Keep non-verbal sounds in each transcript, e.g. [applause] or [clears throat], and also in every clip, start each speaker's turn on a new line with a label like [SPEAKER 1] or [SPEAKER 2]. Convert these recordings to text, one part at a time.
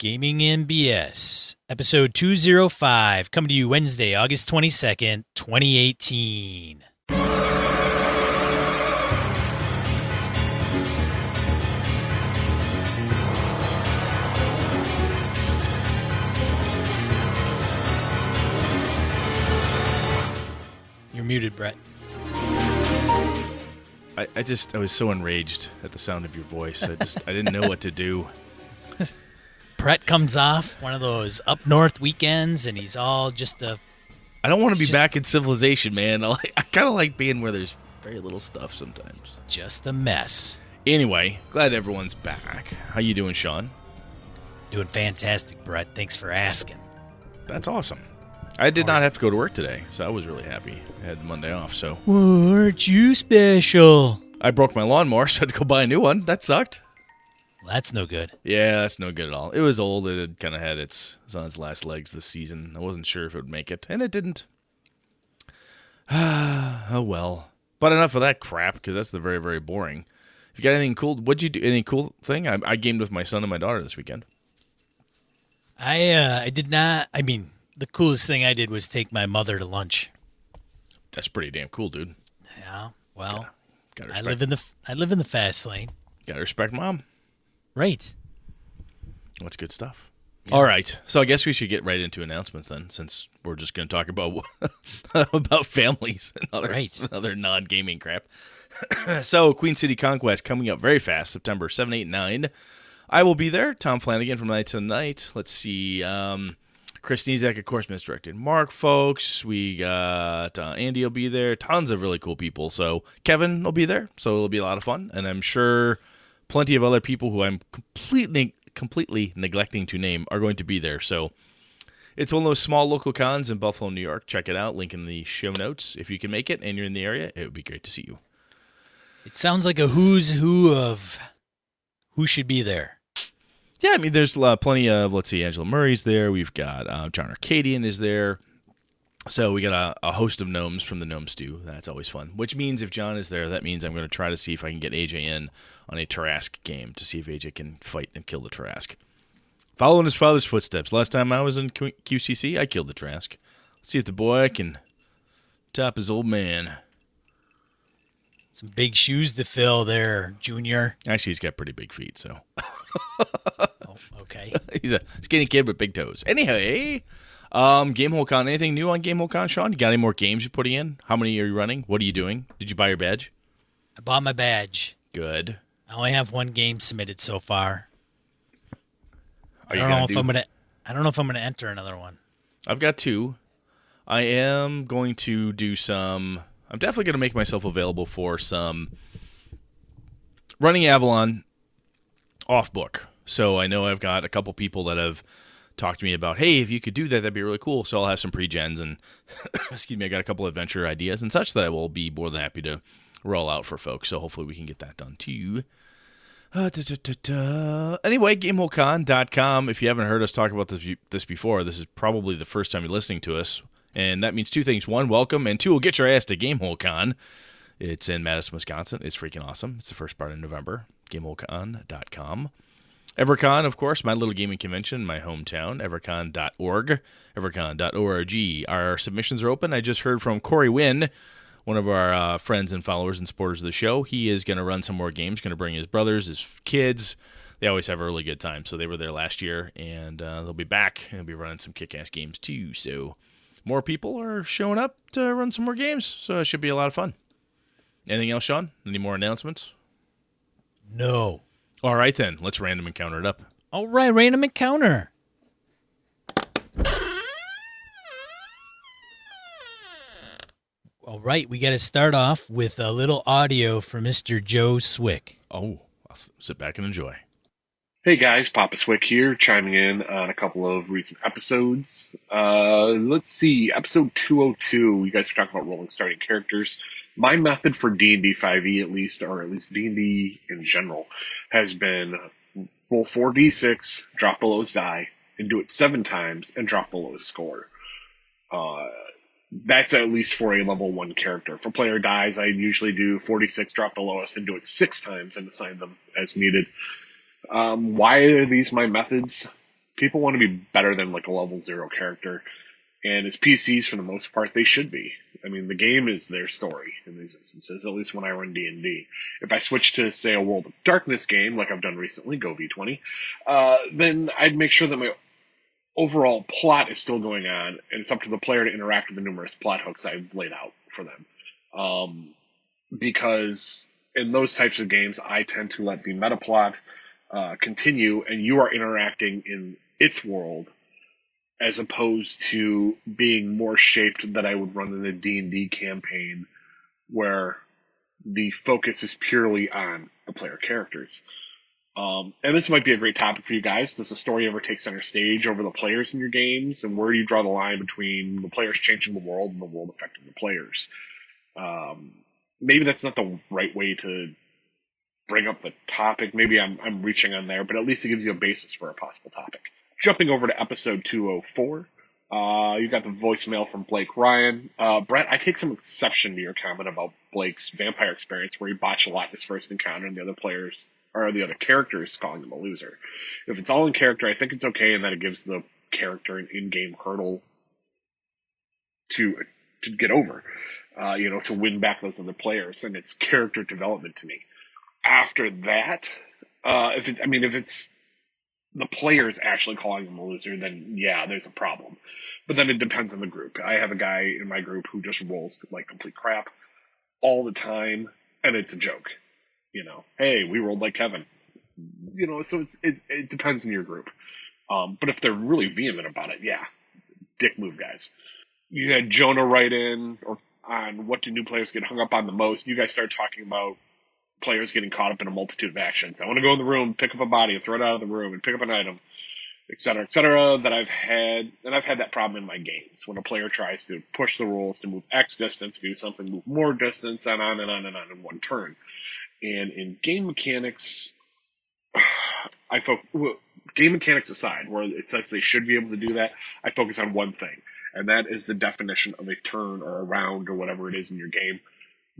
[SPEAKER 1] Gaming and BS, episode 205, coming to you Wednesday, August 22nd, 2018. You're muted, Brett.
[SPEAKER 2] I, I just I was so enraged at the sound of your voice. I just I didn't know what to do.
[SPEAKER 1] Brett comes off one of those up north weekends and he's all just the.
[SPEAKER 2] I don't want to be
[SPEAKER 1] just-
[SPEAKER 2] back in civilization, man. [laughs] I, like, I kind of like being where there's very little stuff sometimes.
[SPEAKER 1] just a mess.
[SPEAKER 2] Anyway, glad everyone's back. How you doing, Sean?
[SPEAKER 1] Doing fantastic, Brett. Thanks for asking.
[SPEAKER 2] That's awesome. I did not have to go to work today, so I was really happy. I had Monday off, so
[SPEAKER 1] Whoa, aren't you special?
[SPEAKER 2] I broke my lawnmower, [laughs] so I had to go buy a new one. That sucked.
[SPEAKER 1] That's no good.
[SPEAKER 2] Yeah, that's no good at all. It was old. It had kind of had its, it on its last legs this season. I wasn't sure if it would make it, and it didn't. [sighs] oh well. But enough of that crap, because that's the very, very boring. If you got anything cool, what'd you do? Any cool thing? I, I gamed with my son and my daughter this weekend.
[SPEAKER 1] I uh, I did not. I mean, the coolest thing I did was take my mother to lunch.
[SPEAKER 2] That's pretty damn cool, dude.
[SPEAKER 1] Yeah. Well, I live in the I live in the fast lane.
[SPEAKER 2] Got to respect mom.
[SPEAKER 1] Right.
[SPEAKER 2] That's good stuff. All right, so I guess we should get right into announcements then, since we're just going to talk about [laughs] about families and other
[SPEAKER 1] Right. [laughs]
[SPEAKER 2] other non gaming crap. [clears throat] so Queen City Conquest coming up very fast, September seven, eight, nine. I will be there. Tom Flanagan from Night to Night. Let's see. Um, Chris Sniezak, of course, misdirected. Mark, folks. We got uh, Andy will be there. Tons of really cool people. So Kevin will be there. So it'll be a lot of fun. And I'm sure plenty of other people who I'm completely completely neglecting to name are going to be there. So it's one of those small local cons in Buffalo, New York. Check it out. Link in the show notes. If you can make it and you're in the area, it would be great to see you.
[SPEAKER 1] It sounds like a who's who of who should be there.
[SPEAKER 2] Yeah, I mean, there's uh, plenty of, let's see, Angela Murray's there. We've got uh, John Arcadian is there. So we got a, a host of gnomes from the Gnome Stew. That's always fun. Which means if John is there, that means I'm going to try to see if I can get AJ in on a Tarrasque game to see if AJ can fight and kill the Tarrasque. Following his father's footsteps. Last time I was in Q- QCC, I killed the Tarrasque. Let's see if the boy can top his old man.
[SPEAKER 1] Some big shoes to fill there, Junior.
[SPEAKER 2] Actually, he's got pretty big feet, so [laughs]
[SPEAKER 1] Oh, okay. [laughs]
[SPEAKER 2] he's a skinny kid with big toes. Anyway, um, Gamehole Con. Anything new on Gamehole Con, Sean? You got any more games you're putting in? How many are you running? What are you doing? Did you buy your badge?
[SPEAKER 1] I bought my badge.
[SPEAKER 2] Good.
[SPEAKER 1] I only have one game submitted so far. I don't know if
[SPEAKER 2] do-
[SPEAKER 1] I'm gonna. I don't know if I'm gonna enter another one.
[SPEAKER 2] I've got two. I am going to do some. I'm definitely going to make myself available for some running Avalon off book. So I know I've got a couple people that have talked to me about, hey, if you could do that, that'd be really cool. So I'll have some pre-gens and [coughs] excuse me, I got a couple adventure ideas and such that I will be more than happy to roll out for folks. So hopefully we can get that done too. Uh, da, da, da. Anyway, GameholeCon.com. If you haven't heard us talk about this, this before, this is probably the first time you're listening to us. And that means two things. One, welcome. And two, we'll get your ass to GameholeCon. It's in Madison, Wisconsin. It's freaking awesome. It's the first part of November. GameholeCon.com. EverCon, of course, my little gaming convention, my hometown, evercon.org, evercon.org. Our submissions are open. I just heard from Corey Wynn, one of our uh, friends and followers and supporters of the show. He is going to run some more games, going to bring his brothers, his kids. They always have a really good time. So they were there last year, and uh, they'll be back. They'll be running some kick ass games too. So more people are showing up to run some more games. So it should be a lot of fun. Anything else, Sean? Any more announcements?
[SPEAKER 1] No.
[SPEAKER 2] All right, then. Let's random encounter it up.
[SPEAKER 1] All right, random encounter. All right, we got to start off with a little audio from Mr. Joe Swick.
[SPEAKER 2] Oh, I'll sit back and enjoy.
[SPEAKER 3] Hey guys, Papa Swick here, chiming in on a couple of recent episodes. Uh, let's see, episode 202, you guys were talking about rolling starting characters. My method for D&D 5e E at least, or at least D&D in general, has been roll 4d6, drop the lowest die, and do it seven times, and drop the lowest score. Uh, that's at least for a level 1 character. For player dies, I usually do 46, drop the lowest, and do it six times, and assign them as needed. Um, why are these my methods? People want to be better than like a level zero character, and as PCs for the most part, they should be. I mean, the game is their story in these instances. At least when I run D and D. If I switch to say a World of Darkness game, like I've done recently, Go V20, uh, then I'd make sure that my overall plot is still going on, and it's up to the player to interact with the numerous plot hooks I've laid out for them. Um, because in those types of games, I tend to let the meta plot uh, continue, and you are interacting in its world as opposed to being more shaped that I would run in a D&D campaign where the focus is purely on the player characters. Um, and this might be a great topic for you guys. Does the story ever take center stage over the players in your games? And where do you draw the line between the players changing the world and the world affecting the players? Um, maybe that's not the right way to bring up the topic. Maybe I'm, I'm reaching on there, but at least it gives you a basis for a possible topic. Jumping over to episode 204, uh, you got the voicemail from Blake Ryan. Uh, Brett, I take some exception to your comment about Blake's vampire experience where he botched a lot in his first encounter and the other players, or the other characters calling him a loser. If it's all in character, I think it's okay and that it gives the character an in-game hurdle to, to get over, uh, you know, to win back those other players and it's character development to me. After that, uh, if it's, I mean, if it's the players actually calling him a loser, then yeah, there's a problem. But then it depends on the group. I have a guy in my group who just rolls like complete crap all the time, and it's a joke. You know, hey, we rolled like Kevin. You know, so it's, it depends on your group. Um, but if they're really vehement about it, yeah, dick move, guys. You had Jonah write in or on what do new players get hung up on the most. You guys start talking about players getting caught up in a multitude of actions. I want to go in the room, pick up a body, and throw it out of the room, and pick up an item, et cetera, et cetera. That I've had, and I've had that problem in my games when a player tries to push the rules to move X distance, do something, move more distance, and on and on and on in one turn. And in game mechanics, [sighs] I focus game mechanics aside, where it says they should be able to do that. I focus on one thing, and that is the definition of a turn or a round or whatever it is in your game.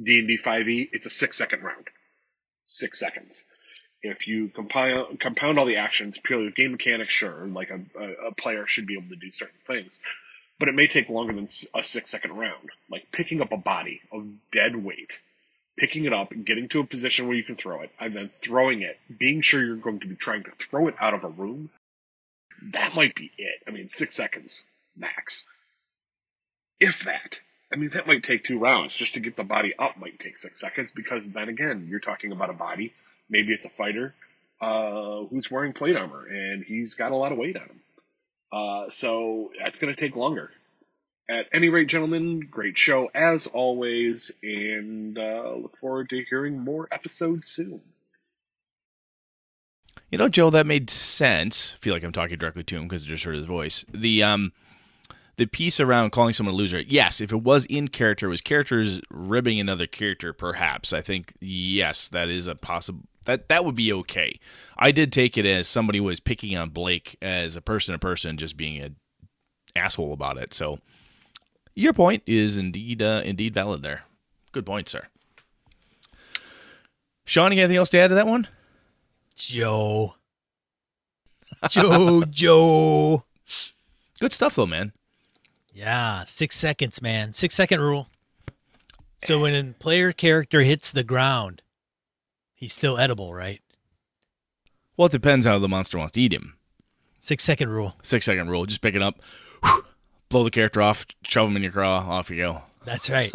[SPEAKER 3] D&D 5e, it's a six second round six seconds. If you compound, compound all the actions purely with game mechanics, sure, like a, a, a player should be able to do certain things. But it may take longer than a six second round. Like picking up a body of dead weight, picking it up, getting to a position where you can throw it, and then throwing it, being sure you're going to be trying to throw it out of a room, that might be it. I mean, six seconds max. If that. I mean, that might take two rounds. Just to get the body up might take six seconds because then again, you're talking about a body. Maybe it's a fighter uh, who's wearing plate armor and he's got a lot of weight on him. Uh, so that's going to take longer. At any rate, gentlemen, great show as always, and uh, look forward to hearing more episodes soon.
[SPEAKER 2] You know, Joe, that made sense. I feel like I'm talking directly to him because I just heard his voice. The um, the piece around calling someone a loser, yes, if it was in character, it was characters ribbing another character, perhaps. I think yes, that is a possible that that would be okay. I did take it as somebody was picking on Blake as a person to person, just being an asshole about it. So your point is indeed uh, indeed valid there. Good point, sir. Sean, you got anything else to add to that one?
[SPEAKER 1] Joe. Joe, Joe.
[SPEAKER 2] Good stuff though, man.
[SPEAKER 1] Yeah, six seconds, man. Six second rule. So when a player character hits the ground, he's still edible, right?
[SPEAKER 2] Well, it depends how the monster wants to eat him.
[SPEAKER 1] Six second rule.
[SPEAKER 2] Six second rule. Just pick it up, whew, [sighs] blow the character off, shove him in your craw, off you go.
[SPEAKER 1] That's right.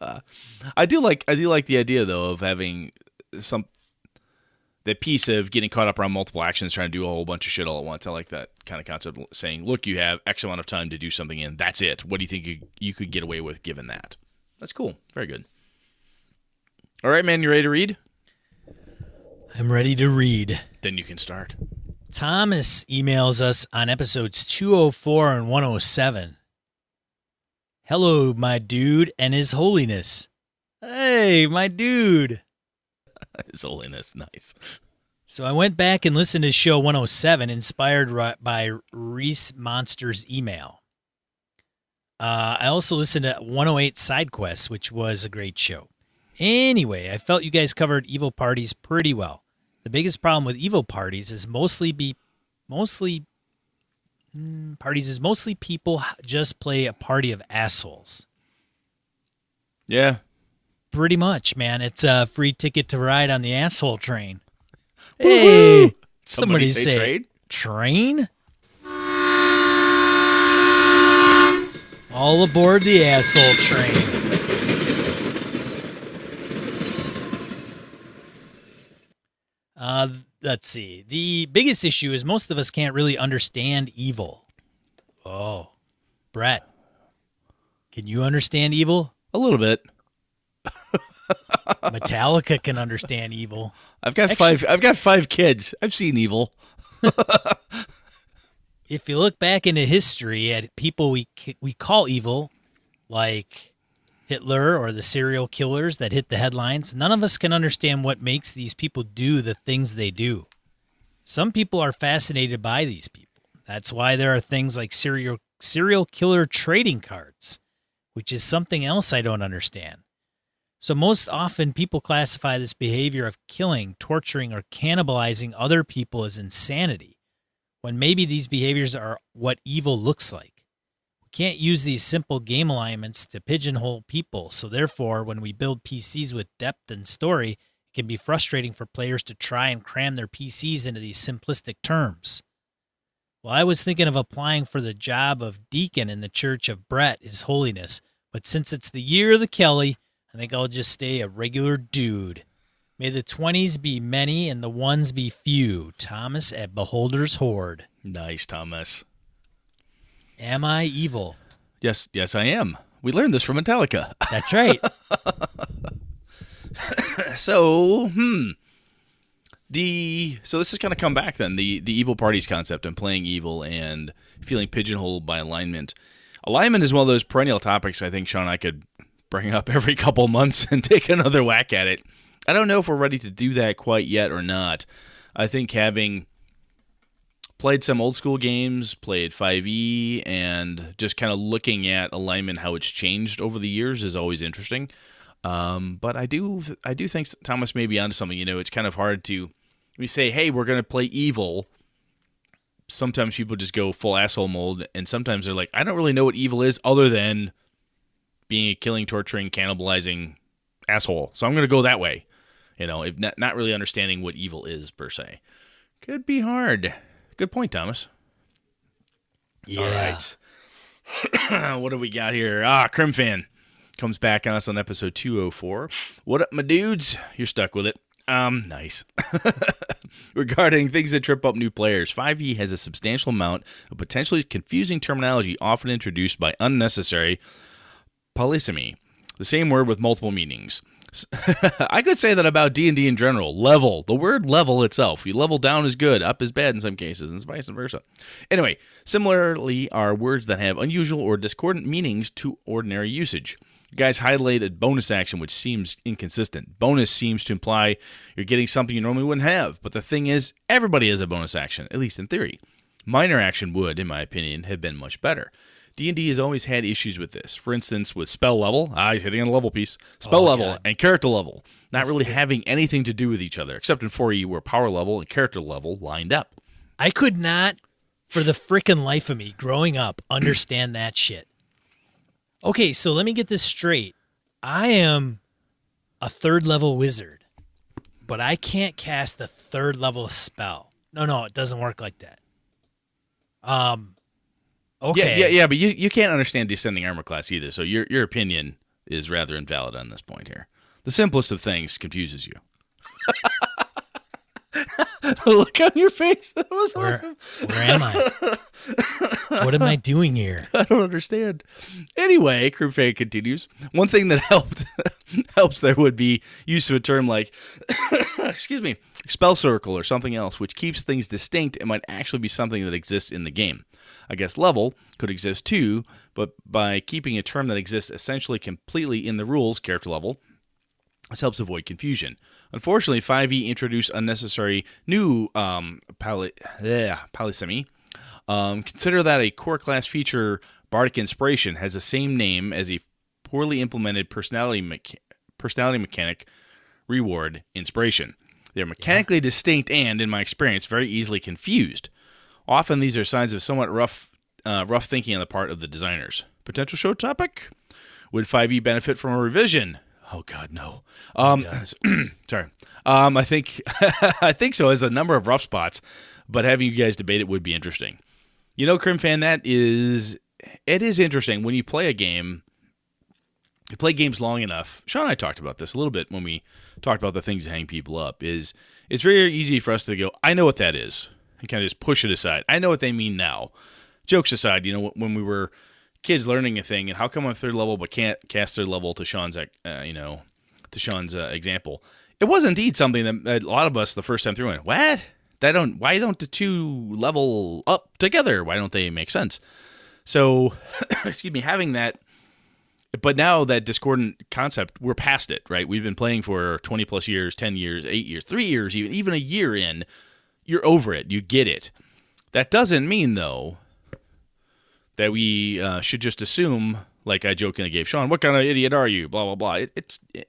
[SPEAKER 1] [laughs]
[SPEAKER 2] I do like I do like the idea though of having some the piece of getting caught up around multiple actions, trying to do a whole bunch of shit all at once. I like that kind of concept. Saying, "Look, you have X amount of time to do something, and that's it. What do you think you you could get away with given that?" That's cool. Very good. All right, man, you ready to read?
[SPEAKER 1] I'm ready to read.
[SPEAKER 2] Then you can start.
[SPEAKER 1] Thomas emails us on episodes 204 and 107. Hello, my dude and his holiness. Hey, my dude. [laughs]
[SPEAKER 2] His holiness, nice.
[SPEAKER 1] So I went back and listened to show 107, inspired by Reese Monster's email. Uh, I also listened to 108 Side Quests, which was a great show. Anyway, I felt you guys covered evil parties pretty well. The biggest problem with evil parties is mostly be mostly mm, parties is mostly people just play a party of assholes.
[SPEAKER 2] Yeah.
[SPEAKER 1] Pretty much, man. It's a free ticket to ride on the asshole train. Hey, somebody, say,
[SPEAKER 2] trade?
[SPEAKER 1] train? All aboard the asshole train. Uh, let's see. The biggest issue is most of us can't really understand evil. Oh, Brett, can you understand evil?
[SPEAKER 2] A little bit.
[SPEAKER 1] Metallica can understand evil.
[SPEAKER 2] I've got
[SPEAKER 1] Actually-
[SPEAKER 2] five. I've got five kids. I've seen evil. [laughs]
[SPEAKER 1] if you look back into history at people we we call evil, like Hitler or the serial killers that hit the headlines, none of us can understand what makes these people do the things they do. Some people are fascinated by these people. That's why there are things like serial serial killer trading cards, which is something else I don't understand. So most often people classify this behavior of killing, torturing or cannibalizing other people as insanity when maybe these behaviors are what evil looks like. We can't use these simple game alignments to pigeonhole people, so therefore, when we build PCs with depth and story, it can be frustrating for players to try and cram their PCs into these simplistic terms. Well, I was thinking of applying for the job of deacon in the Church of Brett, His Holiness, but since it's the year of the Kelly, I think I'll just stay a regular dude. May the 20s be many and the ones be few. Thomas at Beholder's Horde.
[SPEAKER 2] Nice, Thomas.
[SPEAKER 1] Am I evil?
[SPEAKER 2] Yes, yes, I am. We learned this from Metallica. [laughs]
[SPEAKER 1] That's right. [coughs]
[SPEAKER 2] so, hmm. The so this has kind of come back then the the evil parties concept and playing evil and feeling pigeonholed by alignment. Alignment is one of those perennial topics I think Sean and I could bring up every couple months and [laughs] take another whack at it. I don't know if we're ready to do that quite yet or not. I think having played some old school games, played 5e, and just kind of looking at alignment, how it's changed over the years, is always interesting. Um, but I do, I do think Thomas may be onto something. You know, it's kind of hard to we say, "Hey, we're going to play evil." Sometimes people just go full asshole mold, and sometimes they're like, "I don't really know what evil is, other than being a killing, torturing, cannibalizing asshole." So I'm going to go that way. You know, if not, not really understanding what evil is per se, could be hard. Good point, Thomas.
[SPEAKER 1] Yeah.
[SPEAKER 2] All right. [clears throat] what do we got here? Ah, Crim fan comes back on us on episode 204. What up, my dudes? You're stuck with it. Um, nice. [laughs] Regarding things that trip up new players, 5e has a substantial amount of potentially confusing terminology often introduced by unnecessary polysemy. The same word with multiple meanings. [laughs] I could say that about D&D in general. Level. The word level itself. You level down is good, up is bad in some cases, and vice versa. Anyway, similarly are words that have unusual or discordant meanings to ordinary usage. You guys highlighted bonus action, which seems inconsistent. Bonus seems to imply you're getting something you normally wouldn't have, but the thing is, everybody has a bonus action, at least in theory. Minor action would, in my opinion, have been much better. D&D has always had issues with this. For instance, with spell level, ah, he's hitting on a level piece, spell
[SPEAKER 1] Oh,
[SPEAKER 2] level
[SPEAKER 1] God.
[SPEAKER 2] and character level, not really having anything to do with each other, except in 4e where power level and character level lined up.
[SPEAKER 1] I could not, for the frickin' life of me, growing up, [clears throat] understand that shit. Okay, so let me get this straight. I am a third level wizard, but I can't cast a third level spell. No, no, it doesn't work like that. Um, okay.
[SPEAKER 2] Yeah, yeah, yeah, but you, you can't understand descending armor class either, so your your opinion is rather invalid on this point here. The simplest of things confuses you. the [laughs] look on your face. [laughs] That was
[SPEAKER 1] Where,
[SPEAKER 2] awesome.
[SPEAKER 1] where am I? [laughs] what am I doing here?
[SPEAKER 2] I don't understand. Anyway, Crew Fan continues. One thing that helped helps there would be use of a term like [coughs] excuse me, spell circle or something else, which keeps things distinct and might actually be something that exists in the game. I guess level could exist too, but by keeping a term that exists essentially completely in the rules, character level, this helps avoid confusion. Unfortunately, 5e introduced unnecessary new um, poly- yeah, polysemy. Um, consider that a core class feature, Bardic Inspiration, has the same name as a poorly implemented personality mecha- personality mechanic reward, Inspiration. They're mechanically distinct and, in my experience, very easily confused. Often these are signs of somewhat rough, uh, rough thinking on the part of the designers. Potential show topic: Would 5e benefit from a revision? Oh God, no. Um, [clears throat] sorry. Um, I think [laughs] I think so. As a number of rough spots, but having you guys debate it would be interesting. You know, Crim fan, that is it is interesting when you play a game. You play games long enough. Sean and I talked about this a little bit when we talked about the things that hang people up. Is it's very easy for us to go, I know what that is, and kind of just push it aside. I know what they mean now. Jokes aside, you know, when we were kids learning a thing, and how come I'm third level but can't cast third level to Sean's, uh, you know, to Sean's uh, example? It was indeed something that a lot of us the first time through went, what? That don't why don't the two level up together? Why don't they make sense? So, [coughs] excuse me, having that but now that discordant concept, we're past it, right? We've been playing for 20 plus years, 10 years, 8 years, 3 years, even even a year in. You're over it. You get it. That doesn't mean though that we uh, should just assume like I jokingly gave Sean, what kind of idiot are you? Blah blah blah. It, it's it,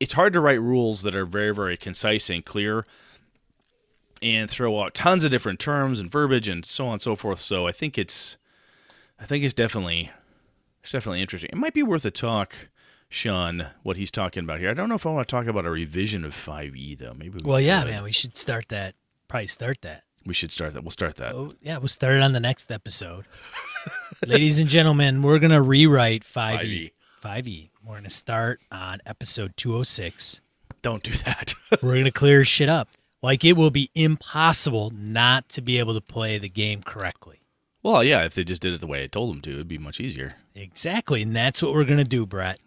[SPEAKER 2] it's hard to write rules that are very very concise and clear and throw out tons of different terms and verbiage and so on and so forth. So I think it's I think it's definitely it's definitely interesting. It might be worth a talk, Sean, what he's talking about here. I don't know if I want to talk about a revision of 5e though. Maybe.
[SPEAKER 1] We well, yeah, man, we should start that. Probably start that.
[SPEAKER 2] We should start that. We'll start that.
[SPEAKER 1] Oh, yeah, we'll start it on the next episode. [laughs] Ladies and gentlemen, we're gonna rewrite 5e. 5e. 5e. We're gonna start on episode 206.
[SPEAKER 2] Don't do that. [laughs]
[SPEAKER 1] we're gonna clear shit up. Like it will be impossible not to be able to play the game correctly.
[SPEAKER 2] Well, yeah, if they just did it the way I told them to, it'd be much easier. [laughs]
[SPEAKER 1] Exactly, and that's what we're gonna do, Brett.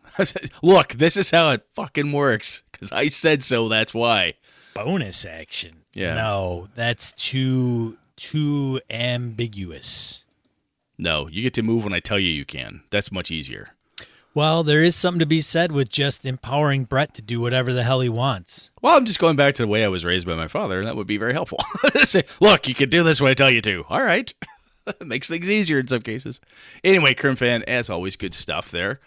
[SPEAKER 2] Look, this is how it fucking works because I said so. That's why.
[SPEAKER 1] Bonus action.
[SPEAKER 2] Yeah.
[SPEAKER 1] No, that's too too ambiguous.
[SPEAKER 2] No, you get to move when I tell you you can. That's much easier.
[SPEAKER 1] Well, there is something to be said with just empowering Brett to do whatever the hell he wants.
[SPEAKER 2] Well, I'm just going back to the way I was raised by my father, and that would be very helpful. Say, [laughs] Look, you can do this when I tell you to. All right. [laughs] Makes things easier in some cases. Anyway, Krim fan, as always, good stuff there.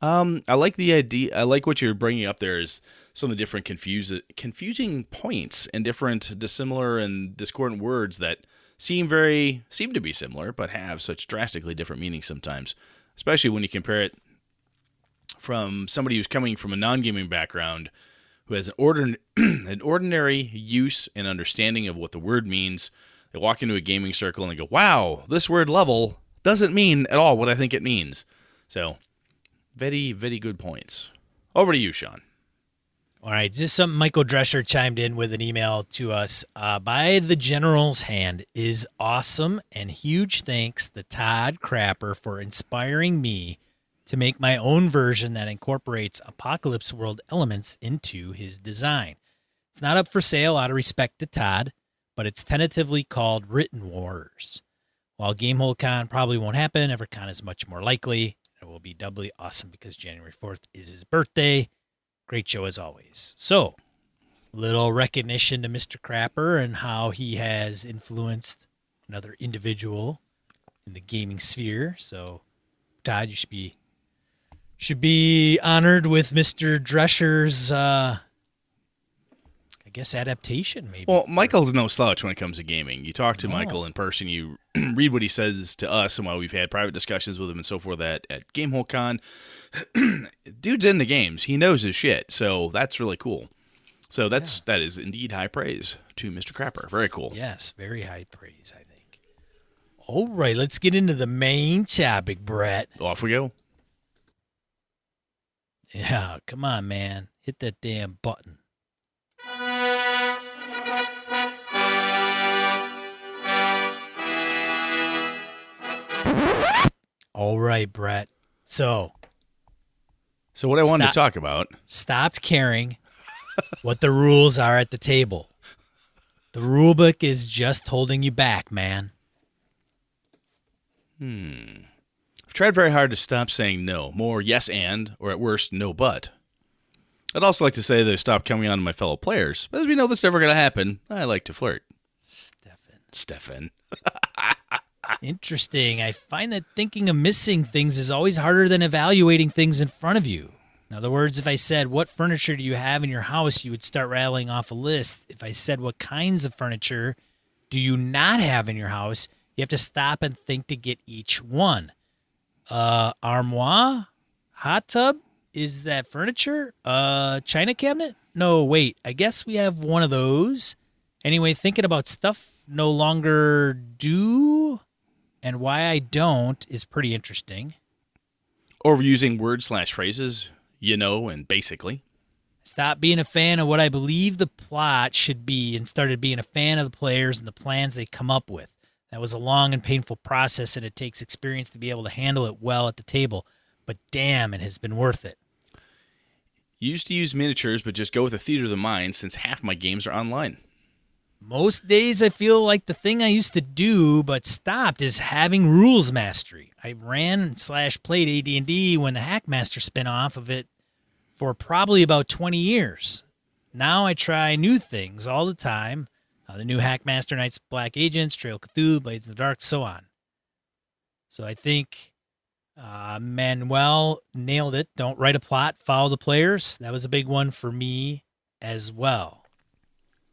[SPEAKER 2] Um, I like the idea. I like what you're bringing up there is some of the different confuse, confusing points and different dissimilar and discordant words that seem very seem to be similar, but have such drastically different meanings sometimes. Especially when you compare it from somebody who's coming from a non-gaming background, who has an, ordin- [clears throat] an ordinary use and understanding of what the word means they walk into a gaming circle and they go, wow, this word level doesn't mean at all what I think it means. So, very, very good points. Over to you, Sean.
[SPEAKER 1] All right, just some Michael Drescher chimed in with an email to us. Uh, by the General's Hand is awesome, and huge thanks to Todd Crapper for inspiring me to make my own version that incorporates Apocalypse World elements into his design. It's not up for sale out of respect to Todd, but it's tentatively called Written Wars. While GameholeCon probably won't happen, EverCon is much more likely. It will be doubly awesome because January 4th is his birthday. Great show as always. So, little recognition to Mr. Crapper and how he has influenced another individual in the gaming sphere. So, Todd, you should be should be honored with Mr. Drescher's uh, I guess adaptation maybe.
[SPEAKER 2] Well, Michael's no slouch when it comes to gaming. You talk to no. Michael in person, you [clears throat] read what he says to us, and while we've had private discussions with him and so forth at at GameholeCon, [clears throat] dude's into games. He knows his shit, so that's really cool. So that's yeah. that is indeed high praise to Mr. Crapper. Very cool.
[SPEAKER 1] Yes, very high praise. I think. All right, let's get into the main topic, Brett.
[SPEAKER 2] Off we go.
[SPEAKER 1] Yeah, come on, man. Hit that damn button. All right, Brett. So,
[SPEAKER 2] so what I wanted stop, to talk about
[SPEAKER 1] stopped caring what the rules are at the table. The rule book is just holding you back, man.
[SPEAKER 2] Hmm. I've tried very hard to stop saying no, more yes and, or at worst, no but. I'd also like to say that I stopped coming on to my fellow players, but as we know that's never going to happen, I like to flirt.
[SPEAKER 1] Stefan.
[SPEAKER 2] Stefan. [laughs]
[SPEAKER 1] Interesting. I find that thinking of missing things is always harder than evaluating things in front of you. In other words, if I said, What furniture do you have in your house? you would start rattling off a list. If I said, What kinds of furniture, do you not have in your house? You have to stop and think to get each one. Uh, armoire, hot tub, is that furniture? Uh, china cabinet? No, wait. I guess we have one of those. Anyway, thinking about stuff no longer do and why I don't is pretty interesting.
[SPEAKER 2] Or using words slash phrases, you know, and basically.
[SPEAKER 1] Stop being a fan of what I believe the plot should be and started being a fan of the players and the plans they come up with. That was a long and painful process, and it takes experience to be able to handle it well at the table. But damn, it has been worth it.
[SPEAKER 2] Used to use miniatures, but just go with the theater of the mind since half my games are online.
[SPEAKER 1] Most days I feel like the thing I used to do but stopped is having rules mastery. I ran slash played AD&D when the Hackmaster spin off of it for probably about 20 years. Now I try new things all the time. Uh, the new Hackmaster Night's Black Agents, Trail Cthulhu, Blades in the Dark, so on. So I think uh, Manuel nailed it. Don't write a plot, follow the players. That was a big one for me as well.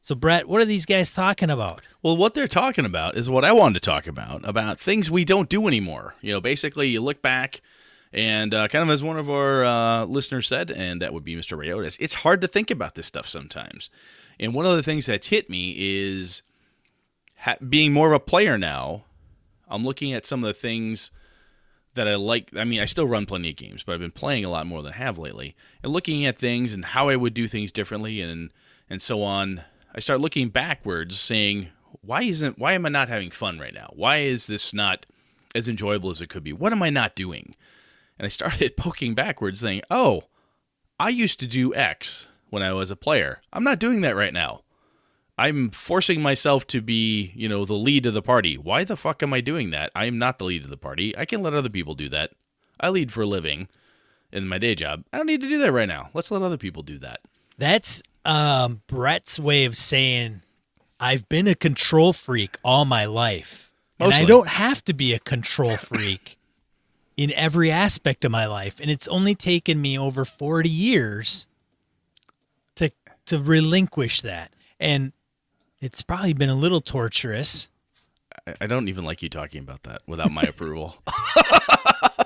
[SPEAKER 1] So, Brett, what are these guys talking about?
[SPEAKER 2] Well, what they're talking about is what I wanted to talk about about things we don't do anymore. You know, basically, you look back and uh, kind of as one of our uh, listeners said, and that would be Mr. Rayotis, it's hard to think about this stuff sometimes. And one of the things that's hit me is ha- being more of a player now. I'm looking at some of the things that I like. I mean, I still run plenty of games, but I've been playing a lot more than I have lately, and looking at things and how I would do things differently, and and so on. I start looking backwards, saying, "Why isn't? Why am I not having fun right now? Why is this not as enjoyable as it could be? What am I not doing?" And I started [laughs] poking backwards, saying, "Oh, I used to do X when I was a player. I'm not doing that right now. I'm forcing myself to be, you know, the lead of the party. Why the fuck am I doing that? I am not the lead of the party. I can let other people do that. I lead for a living in my day job. I don't need to do that right now. Let's let other people do that."
[SPEAKER 1] That's um, Brett's way of saying I've been a control freak all my life. And I don't have to be a control freak in every aspect of my life. And it's only taken me over 40 years to to relinquish that. And it's probably been a little torturous.
[SPEAKER 2] I- I don't even like you talking about that without my approval. [laughs]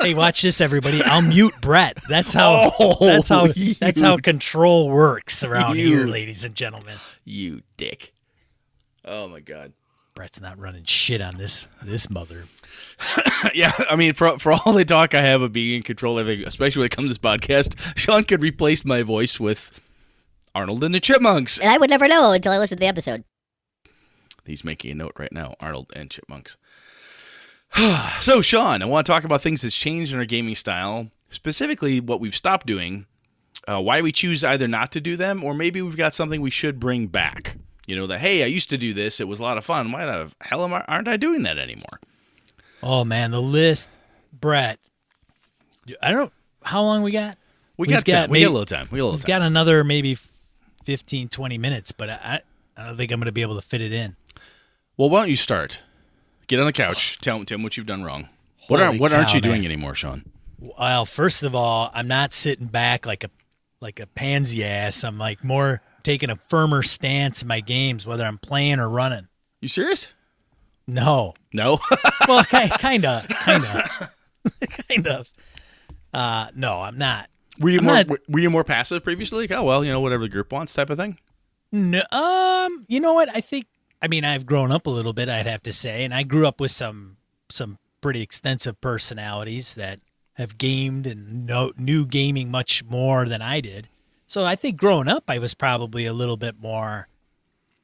[SPEAKER 1] Hey, watch this everybody. I'll mute Brett. That's how
[SPEAKER 2] Oh,
[SPEAKER 1] that's how
[SPEAKER 2] you-
[SPEAKER 1] that's how control works around
[SPEAKER 2] You-
[SPEAKER 1] here, ladies and gentlemen.
[SPEAKER 2] you dick. Oh my god.
[SPEAKER 1] Brett's not running shit on this this mother. [coughs]
[SPEAKER 2] yeah, I mean, for for all the talk I have of being in control of everything, especially when it comes to this podcast, Sean could replace my voice with Arnold and the Chipmunks.
[SPEAKER 4] And I would never know until I listened to the episode.
[SPEAKER 2] He's making a note right now, Arnold and Chipmunks. [sighs] so, Sean, I want to talk about things that's changed in our gaming style, specifically what we've stopped doing, uh, why we choose either not to do them, or maybe we've got something we should bring back. You know, that, hey, I used to do this, it was a lot of fun. Why the hell am I, aren't I doing that anymore?
[SPEAKER 1] Oh man, the list, Brett. I don't. How long we got?
[SPEAKER 2] We
[SPEAKER 1] We've
[SPEAKER 2] got,
[SPEAKER 1] got
[SPEAKER 2] time. We got a little time. We got a little
[SPEAKER 1] We've
[SPEAKER 2] time.
[SPEAKER 1] got another maybe 15, 20 minutes, but I, I don't think I'm going to be able to fit it in.
[SPEAKER 2] Well, why don't you start? Get on the couch. Tell, tell him what you've done wrong. What aren't What aren't
[SPEAKER 1] cow,
[SPEAKER 2] you doing anymore, Sean?
[SPEAKER 1] Well, first of all, I'm not sitting back like a like a pansy ass. I'm like more taking a firmer stance in my games, whether I'm playing or running.
[SPEAKER 2] You serious?
[SPEAKER 1] No,
[SPEAKER 2] No. [laughs]
[SPEAKER 1] well, kind of, kind of, kind of. Uh, no, I'm not.
[SPEAKER 2] were you
[SPEAKER 1] I'm
[SPEAKER 2] more
[SPEAKER 1] not-
[SPEAKER 2] were, were you more passive previously? Like, oh well, you know whatever the group wants, type of thing.
[SPEAKER 1] No, um, you know what? I think. I mean, I've grown up a little bit. I'd have to say, and I grew up with some some pretty extensive personalities that have gamed and know, knew gaming much more than I did. So I think growing up, I was probably a little bit more.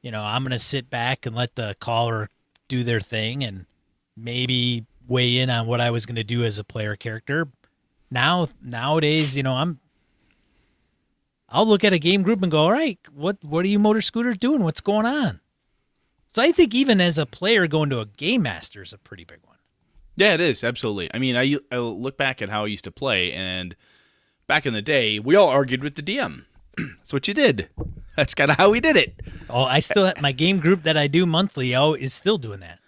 [SPEAKER 1] You know, I'm going to sit back and let the caller do their thing, and maybe weigh in on what I was going to do as a player character. Now, nowadays, you know, I'm I'll look at a game group and go, all right, what what are you motor scooters doing? What's going on? So I think even as a player, going to a game master is a pretty big one.
[SPEAKER 2] Yeah, it is absolutely. I mean, I, I look back at how I used to play, and back in the day, we all argued with the DM. [clears throat] That's what you did. That's kind of how we did it.
[SPEAKER 1] Oh, I still have my game group that I do monthly. Oh, is still doing that.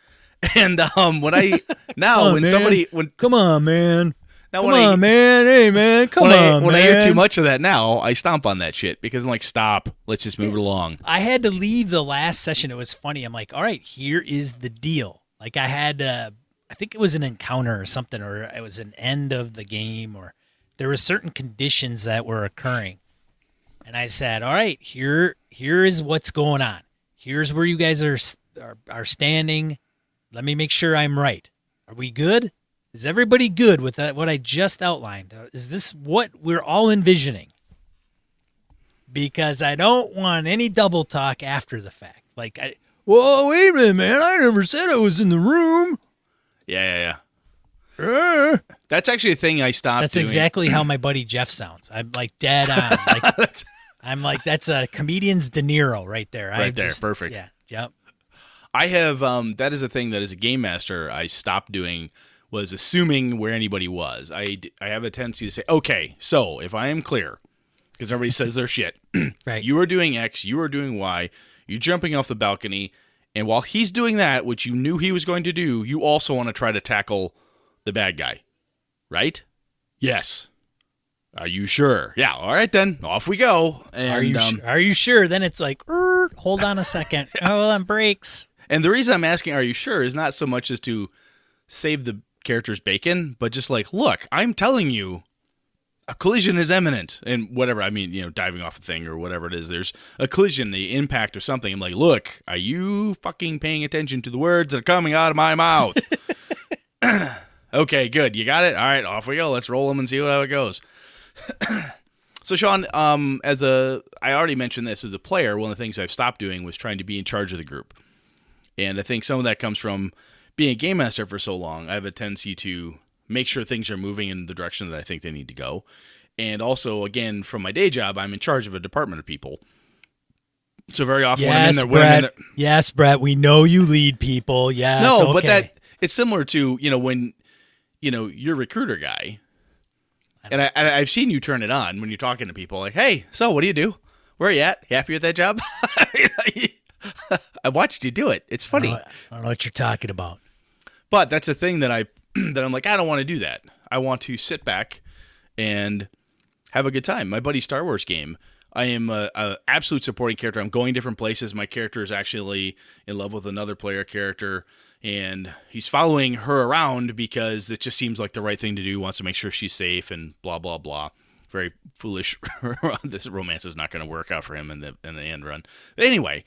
[SPEAKER 1] [laughs]
[SPEAKER 2] And um, when I [laughs] now
[SPEAKER 1] Oh,
[SPEAKER 2] when
[SPEAKER 1] man.
[SPEAKER 2] somebody when
[SPEAKER 1] Come on, man.
[SPEAKER 2] Now
[SPEAKER 1] Come
[SPEAKER 2] when I,
[SPEAKER 1] on, man. Hey, man. Come
[SPEAKER 2] when, I,
[SPEAKER 1] on,
[SPEAKER 2] when
[SPEAKER 1] man.
[SPEAKER 2] I hear too much of that now, I stomp on that shit because I'm like, stop. Let's just move it along.
[SPEAKER 1] I had to leave the last session. It was funny. I'm like, all right, here is the deal. Like I had, uh, I think it was an encounter or something, or it was an end of the game, or there were certain conditions that were occurring, and I said, all right, here, here is what's going on. Here's where you guys are are, are standing. Let me make sure I'm right. Are we good? Is everybody good with that? What I just outlined? Uh, Is this what we're all envisioning? because I don't want any double talk after the fact. Like, I, whoa, wait a minute, man! I never said I was in the room.
[SPEAKER 2] Yeah, yeah, yeah.
[SPEAKER 1] Uh.
[SPEAKER 2] That's actually a thing I stopped
[SPEAKER 1] That's
[SPEAKER 2] doing.
[SPEAKER 1] exactly how my buddy Jeff sounds. I'm like dead on. [laughs] Like, I'm like that's a comedian's De Niro right there.
[SPEAKER 2] Right
[SPEAKER 1] I've
[SPEAKER 2] there,
[SPEAKER 1] just-
[SPEAKER 2] perfect.
[SPEAKER 1] Yeah, yep.
[SPEAKER 2] I have um that is a thing that as a game master I stopped doing was assuming where anybody was. I, I have a tendency to say, "Okay, so if I am clear because everybody says their shit. [clears throat]
[SPEAKER 1] Right.
[SPEAKER 2] You are doing X, you are doing Y, you're jumping off the balcony, and while he's doing that, which you knew he was going to do, you also want to try to tackle the bad guy. Right? Yes. Are you sure? Yeah, all right then. Off we go. And
[SPEAKER 1] Are you
[SPEAKER 2] um,
[SPEAKER 1] su- are you sure? Then it's like, "Er, hold on a second. [laughs] oh, on brakes.
[SPEAKER 2] And the reason I'm asking, are you sure, is not so much as to save the character's bacon, but just like, look, I'm telling you, a collision is imminent, and whatever. I mean, you know, diving off a thing or whatever it is. There's a collision, the impact of something. I'm like, look, are you fucking paying attention to the words that are coming out of my mouth? [laughs] [clears throat] okay, good. You got it. All right, off we go. Let's roll them and see how it goes. [clears throat] So Sean, um, as a, I already mentioned this as a player. One of the things I've stopped doing was trying to be in charge of the group, and I think some of that comes from being a game master for so long. I have a tendency to make sure things are moving in the direction that I think they need to go, and also, again, from my day job, I'm in charge of a department of people. So very often when I'm in
[SPEAKER 1] Yes,
[SPEAKER 2] there, when I'm in
[SPEAKER 1] Brett.
[SPEAKER 2] there,
[SPEAKER 1] Yes, Brett. We know you lead people. Yes.
[SPEAKER 2] no,
[SPEAKER 1] okay.
[SPEAKER 2] but that it's similar to you know when you know you're recruiter guy, and I, I I've seen you turn it on when you're talking to people like, hey, so what do you do? Where are you at? Happy with that job? [laughs] [laughs] I watched you do it. It's
[SPEAKER 1] I
[SPEAKER 2] funny,
[SPEAKER 1] don't, I don't know what you're talking about.
[SPEAKER 2] but that's a thing that I [clears throat] that I'm like I don't want to do that. I want to sit back and have a good time. My buddy Star Wars game. I am a, a absolute supporting character. I'm going different places. My character is actually in love with another player character, and he's following her around because it just seems like the right thing to do. He Wants to make sure she's safe and blah blah blah. Very foolish. [laughs] this romance is not going to work out for him in the in the end run. But anyway,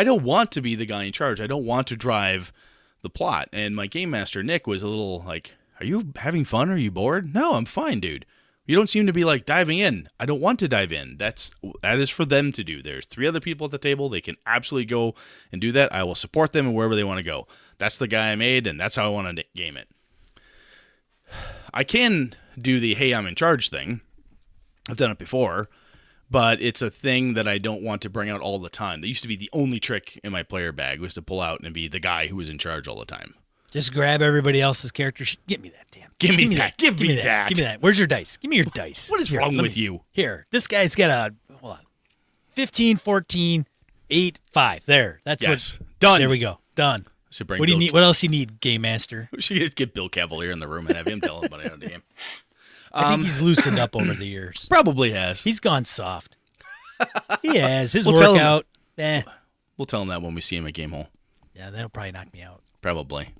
[SPEAKER 2] I don't want to be the guy in charge. I don't want to drive the plot. And my game master Nick was a little like, "Are you having fun? Are you bored?" No, I'm fine, dude. You don't seem to be like diving in. I don't want to dive in. That's that is for them to do. There's three other people at the table. They can absolutely go and do that. I will support them wherever they want to go. That's the guy I made, and that's how I want to game it. [sighs] I can do the "Hey, I'm in charge" thing. I've done it before, but it's a thing that I don't want to bring out all the time. That used to be the only trick in my player bag was to pull out and be the guy who was in charge all the time.
[SPEAKER 1] Just grab everybody else's character. sheet. Give me that damn.
[SPEAKER 2] Give me that. Give me
[SPEAKER 1] that.
[SPEAKER 2] that.
[SPEAKER 1] Give me that. Where's your dice? Give me your dice.
[SPEAKER 2] What is
[SPEAKER 1] Here,
[SPEAKER 2] wrong with
[SPEAKER 1] me-
[SPEAKER 2] you?
[SPEAKER 1] Here, this guy's got a hold on. 15, 14, 8, 5. There. That's
[SPEAKER 2] Yes.
[SPEAKER 1] what
[SPEAKER 2] Done.
[SPEAKER 1] There we go. Done.
[SPEAKER 2] Should bring
[SPEAKER 1] What do you need? What else you need, game master?
[SPEAKER 2] We should get Bill Cavalier in the room and have him tell about it on the game. [laughs]
[SPEAKER 1] I
[SPEAKER 2] Um,
[SPEAKER 1] think he's loosened up over the [clears throat] years.
[SPEAKER 2] Probably has.
[SPEAKER 1] He's gone soft. [laughs] He has. His
[SPEAKER 2] We'll tell him-
[SPEAKER 1] workout. Eh.
[SPEAKER 2] We'll tell him that when we see him at Game Hole.
[SPEAKER 1] Yeah, that'll probably knock me out.
[SPEAKER 2] Probably.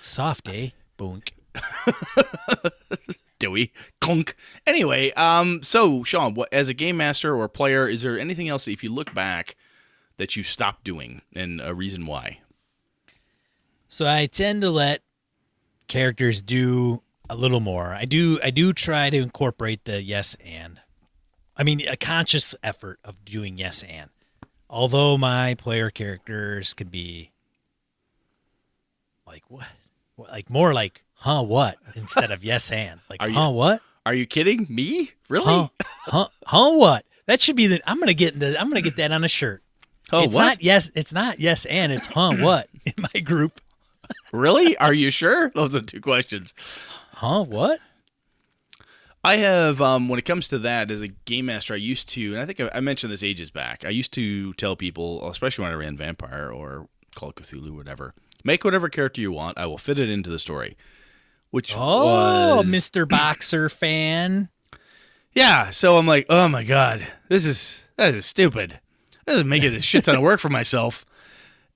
[SPEAKER 1] Soft, eh? Boonk. [laughs]
[SPEAKER 2] Dewey. Clunk. Anyway, um, so Sean, what as a game master or player, is there anything else if you look back that you stopped doing and a reason why?
[SPEAKER 1] So I tend to let characters do a little more. I do I do try to incorporate the yes and. I mean a conscious effort of doing yes and. Although my player characters can be like what? Like more like huh what [laughs] instead of yes and. Like
[SPEAKER 2] Are you-
[SPEAKER 1] huh what?
[SPEAKER 2] Are you kidding me? Really?
[SPEAKER 1] Huh [laughs] huh huh what? That should be the I'm gonna get the I'm gonna get that on a shirt.
[SPEAKER 2] Oh,
[SPEAKER 1] it's
[SPEAKER 2] what?
[SPEAKER 1] not yes it's not yes and it's huh [clears throat] what in my group.
[SPEAKER 2] really? Are you sure? Those are two questions. [laughs]
[SPEAKER 1] Huh what?
[SPEAKER 2] I have, um, when it comes to that, as a game master, I used to, and I think I, I mentioned this ages back. I used to tell people, especially when I ran Vampire or Call of Cthulhu, whatever, make whatever character you want. I will fit it into the story. which
[SPEAKER 1] Oh,
[SPEAKER 2] was
[SPEAKER 1] Mr. [clears throat] Boxer fan.
[SPEAKER 2] Yeah, so I'm like, oh my god, this is that is stupid. This is making a shit ton of work for myself,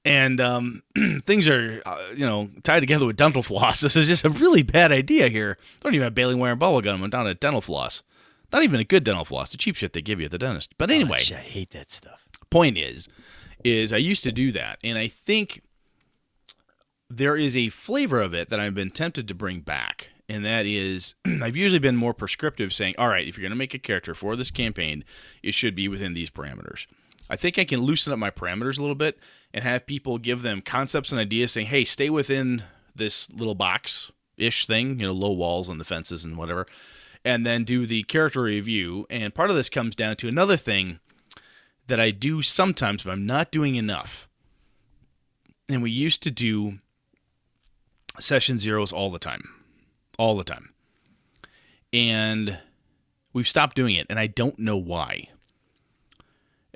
[SPEAKER 2] and um, [clears throat] things are uh, you know tied together with dental floss. [laughs] This is just a really bad idea here. I don't even have baling wire and bubble gum. I'm down to dental floss. Not even a good dental floss, the cheap shit they give you at the dentist. But anyway,
[SPEAKER 1] Gosh, I hate that stuff.
[SPEAKER 2] point is is I used to do that and I think there is a flavor of it that I've been tempted to bring back and that is [clears throat] I've usually been more prescriptive saying all right if you're going to make a character for this campaign it should be within these parameters. I think I can loosen up my parameters a little bit and have people give them concepts and ideas saying hey stay within this little box ish thing you know low walls and the fences and whatever and then do the character review and part of this comes down to another thing that I do sometimes, but I'm not doing enough. And we used to do session zeros all the time. All the time. And we've stopped doing it, and I don't know why.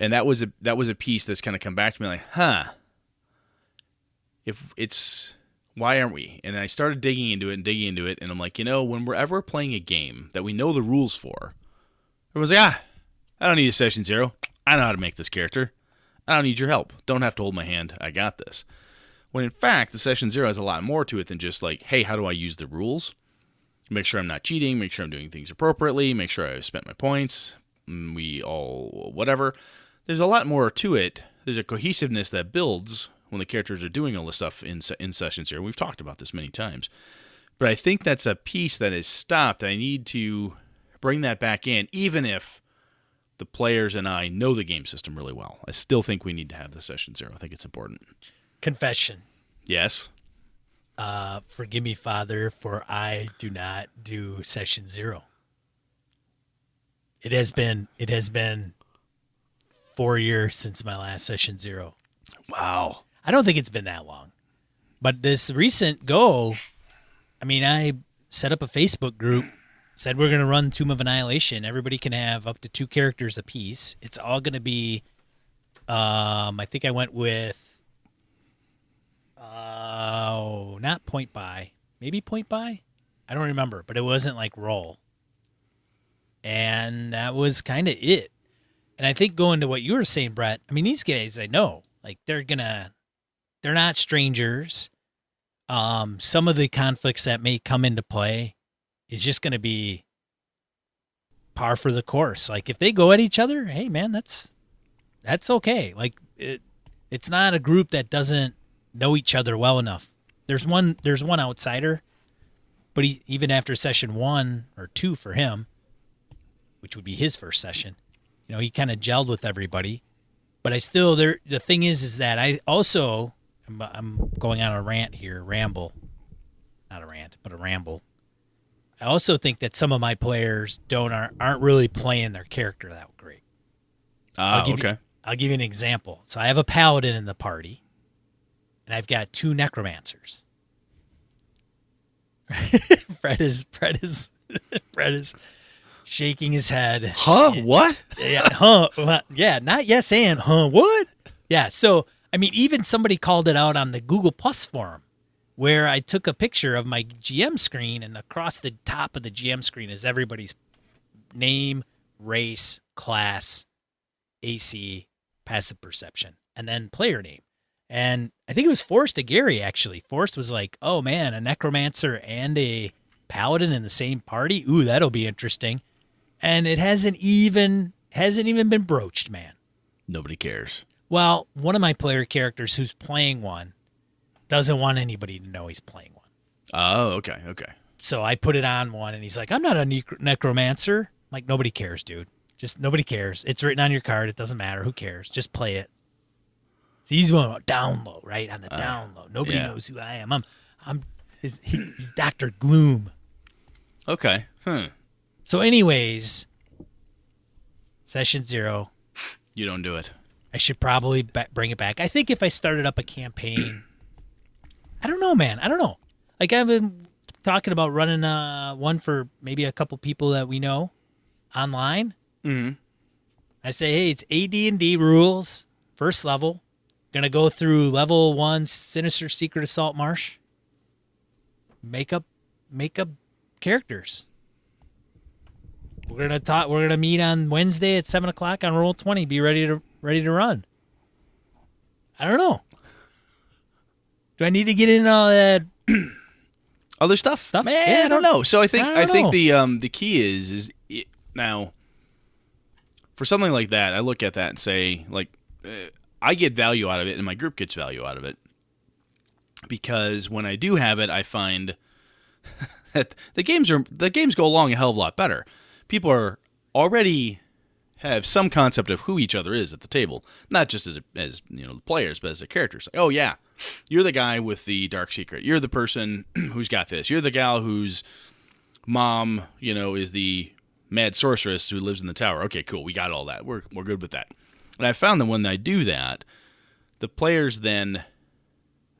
[SPEAKER 2] And that was a that was a piece that's kind of come back to me like, huh. If it's why aren't we? And I started digging into it and digging into it, and I'm like, you know, when we're ever playing a game that we know the rules for, everyone's like, ah, I don't need a session zero. I know how to make this character. I don't need your help. Don't have to hold my hand. I got this. When in fact, the session zero has a lot more to it than just like, hey, how do I use the rules? Make sure I'm not cheating. Make sure I'm doing things appropriately. Make sure I've spent my points. mm, We all, whatever. There's a lot more to it. There's a cohesiveness that builds when the characters are doing all this stuff in, in sessions here. We've talked about this many times. But I think that's a piece that is stopped. I need to bring that back in, even if the players and I know the game system really well. I still think we need to have the session zero. I think it's important.
[SPEAKER 1] Confession.
[SPEAKER 2] Yes.
[SPEAKER 1] Uh, forgive me, Father, for I do not do session zero. It has been it has been four years since my last session zero.
[SPEAKER 2] Wow.
[SPEAKER 1] I don't think it's been that long. But this recent go, I mean, I set up a Facebook group, said we're going to run Tomb of Annihilation. Everybody can have up to two characters apiece. It's all going to be, um, I think I went with, uh, oh, not point by, maybe point by. I don't remember, but it wasn't like roll. And that was kind of it. And I think going to what you were saying, Brett, I mean, these guys I know, like they're gonna they're not strangers. Um, some of the conflicts that may come into play is just gonna be par for the course. Like if they go at each other, hey man, that's that's okay. Like it it's not a group that doesn't know each other well enough. There's one there's one outsider, but he, even after session one or two for him, which would be his first session, you know, he kind of gelled with everybody. But I still there. The thing is, is that I also I'm, I'm going on a rant here, ramble, not a rant, but a ramble. I also think that some of my players don't aren't, aren't really playing their character that great.
[SPEAKER 2] Ah,
[SPEAKER 1] I'll give you-
[SPEAKER 2] okay.
[SPEAKER 1] I'll give you an example. So I have a paladin in the party, and I've got two necromancers. [laughs] Fred is Fred is [laughs] Fred is shaking his head.
[SPEAKER 2] Huh? What?
[SPEAKER 1] Yeah, huh? Yeah, not yes and huh? What? Yeah. So I mean, even somebody called it out on the Google Plus forum, where I took a picture of my GM screen, and across the top of the GM screen is everybody's name, race, class, AC, passive perception, and then player name. And I think it was Forrest to Gary actually. Forrest was like, "Oh man, a necromancer and a paladin in the same party. Ooh, that'll be interesting." And it hasn't even hasn't even been broached, man.
[SPEAKER 2] Nobody cares.
[SPEAKER 1] Well, one of my player characters who's playing one doesn't want anybody to know he's playing one.
[SPEAKER 2] Oh, okay, okay.
[SPEAKER 1] So I put it on one, and he's like, "I'm not a nec- necromancer." I'm like nobody cares, dude. Just nobody cares. It's written on your card. It doesn't matter. Who cares? Just play it. So he's going down low, right on the down low. Nobody
[SPEAKER 2] yeah.
[SPEAKER 1] knows who I am. I'm, I'm. His, he, he's Doctor Gloom.
[SPEAKER 2] Okay. Hmm.
[SPEAKER 1] So, anyways, session zero.
[SPEAKER 2] You don't do it.
[SPEAKER 1] I should probably ba- bring it back. I think if I started up a campaign, [clears throat] I don't know, man. I don't know. Like I've been talking about running uh, one for maybe a couple people that we know online.
[SPEAKER 2] Mm-hmm.
[SPEAKER 1] I say, hey, it's AD and D rules, first level. Gonna go through level one, Sinister Secret of Saltmarsh. Make up, make up characters. We're gonna talk. We're gonna meet on Wednesday at seven o'clock on Roll Twenty. Be ready to ready to run. I don't know. Do I need to get in all that? [clears throat]
[SPEAKER 2] Other stuff,
[SPEAKER 1] Stuff?
[SPEAKER 2] Man,
[SPEAKER 1] Yeah,
[SPEAKER 2] I don't know. So I think
[SPEAKER 1] I
[SPEAKER 2] I, think
[SPEAKER 1] know.
[SPEAKER 2] the um the key is is it, now for something like that, I look at that and say like uh, I get value out of it, and my group gets value out of it because when I do have it, I find [laughs] that the games are the games go along a hell of a lot better. People are already have some concept of who each other is at the table, not just as as you know the players, but as the characters. Like, oh yeah, you're the guy with the dark secret. You're the person [clears throat] who's got this. You're the gal whose mom, you know, is the mad sorceress who lives in the tower. Okay, cool. We got all that. We're we're good with that. And I found that when I do that, the players then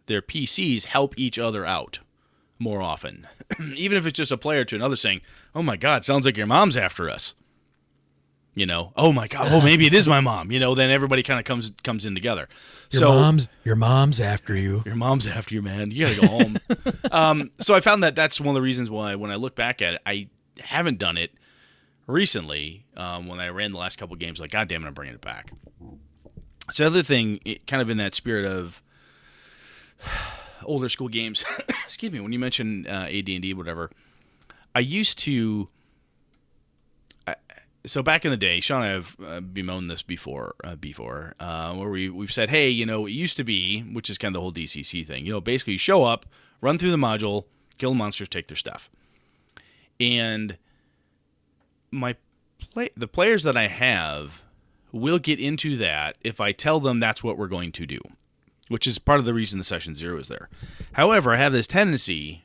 [SPEAKER 2] their PCs help each other out more often. [clears throat] Even if it's just a player to another saying, "Oh my god, sounds like your mom's after us." You know, "Oh my god, oh maybe it is my mom." You know, then everybody kind of comes comes in together.
[SPEAKER 1] Your
[SPEAKER 2] so
[SPEAKER 1] mom's your mom's after you.
[SPEAKER 2] your mom's after you, man. You gotta go home. [laughs] um, so I found that that's one of the reasons why when I look back at it, I haven't done it recently. Um, when I ran the last couple games, like God damn it, I'm bringing it back. So the other thing, it, kind of in that spirit of older school games. [coughs] excuse me. When you mention uh, AD&D, whatever, I used to. So back in the day, Sean and I have uh, bemoaned this before, uh, before uh, where we we've said, hey, you know, it used to be, which is kind of the whole DCC thing. You know, basically, you show up, run through the module, kill monsters, take their stuff, and my play the players that I have will get into that if I tell them that's what we're going to do, which is part of the reason the session zero is there. However, I have this tendency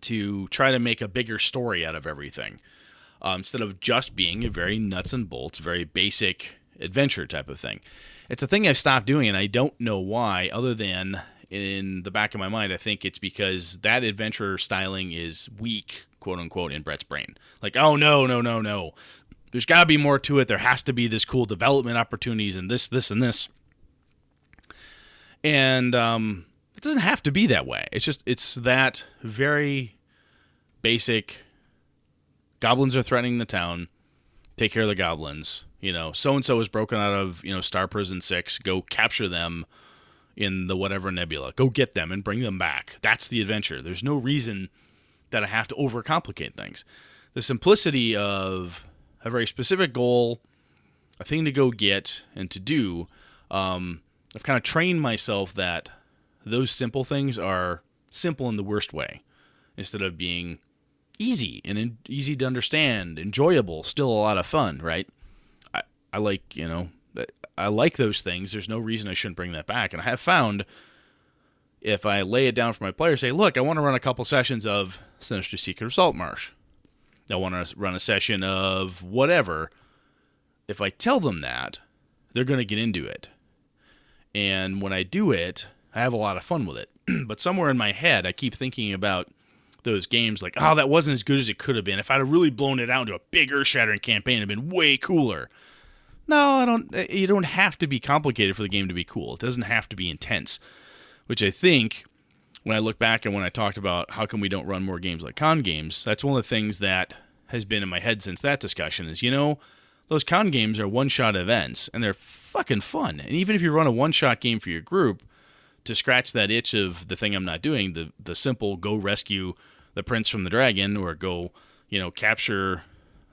[SPEAKER 2] to try to make a bigger story out of everything um, instead of just being a very nuts and bolts, very basic adventure type of thing. It's a thing I've stopped doing, and I don't know why, other than in the back of my mind, I think it's because that adventure styling is weak, quote unquote, in Brett's brain. Like, oh, no, no, no, no. There's got to be more to it. There has to be this cool development opportunities and this, this, and this. And um, it doesn't have to be that way. It's just, it's that very basic goblins are threatening the town. Take care of the goblins. You know, so and so is broken out of you know Star Prison Six. Go capture them in the whatever nebula. Go get them and bring them back. That's the adventure. There's no reason that I have to overcomplicate things. The simplicity of a very specific goal, a thing to go get and to do. Um, I've kind of trained myself that those simple things are simple in the worst way, instead of being easy and in, easy to understand, enjoyable, still a lot of fun, right? I, I like, you know, I like those things. There's no reason I shouldn't bring that back. And I have found if I lay it down for my players, say, look, I want to run a couple sessions of Sinister Secret of Saltmarsh. I want to run a session of whatever. If I tell them that, they're going to get into it. And when I do it, I have a lot of fun with it. [clears throat] but somewhere in my head, I keep thinking about those games like, oh, that wasn't as good as it could have been. If I'd have really blown it out into a big earth-shattering campaign, it'd been way cooler. No, I don't. Eh, you don't have to be complicated for the game to be cool. It doesn't have to be intense, which I think when I look back and when I talked about how come we don't run more games like con games, that's one of the things that has been in my head since that discussion. Is you know, those con games are one-shot events and they're fucking fun. And even if you run a one-shot game for your group, to scratch that itch of the thing I'm not doing, the the simple go rescue the prince from the dragon or go, you know, capture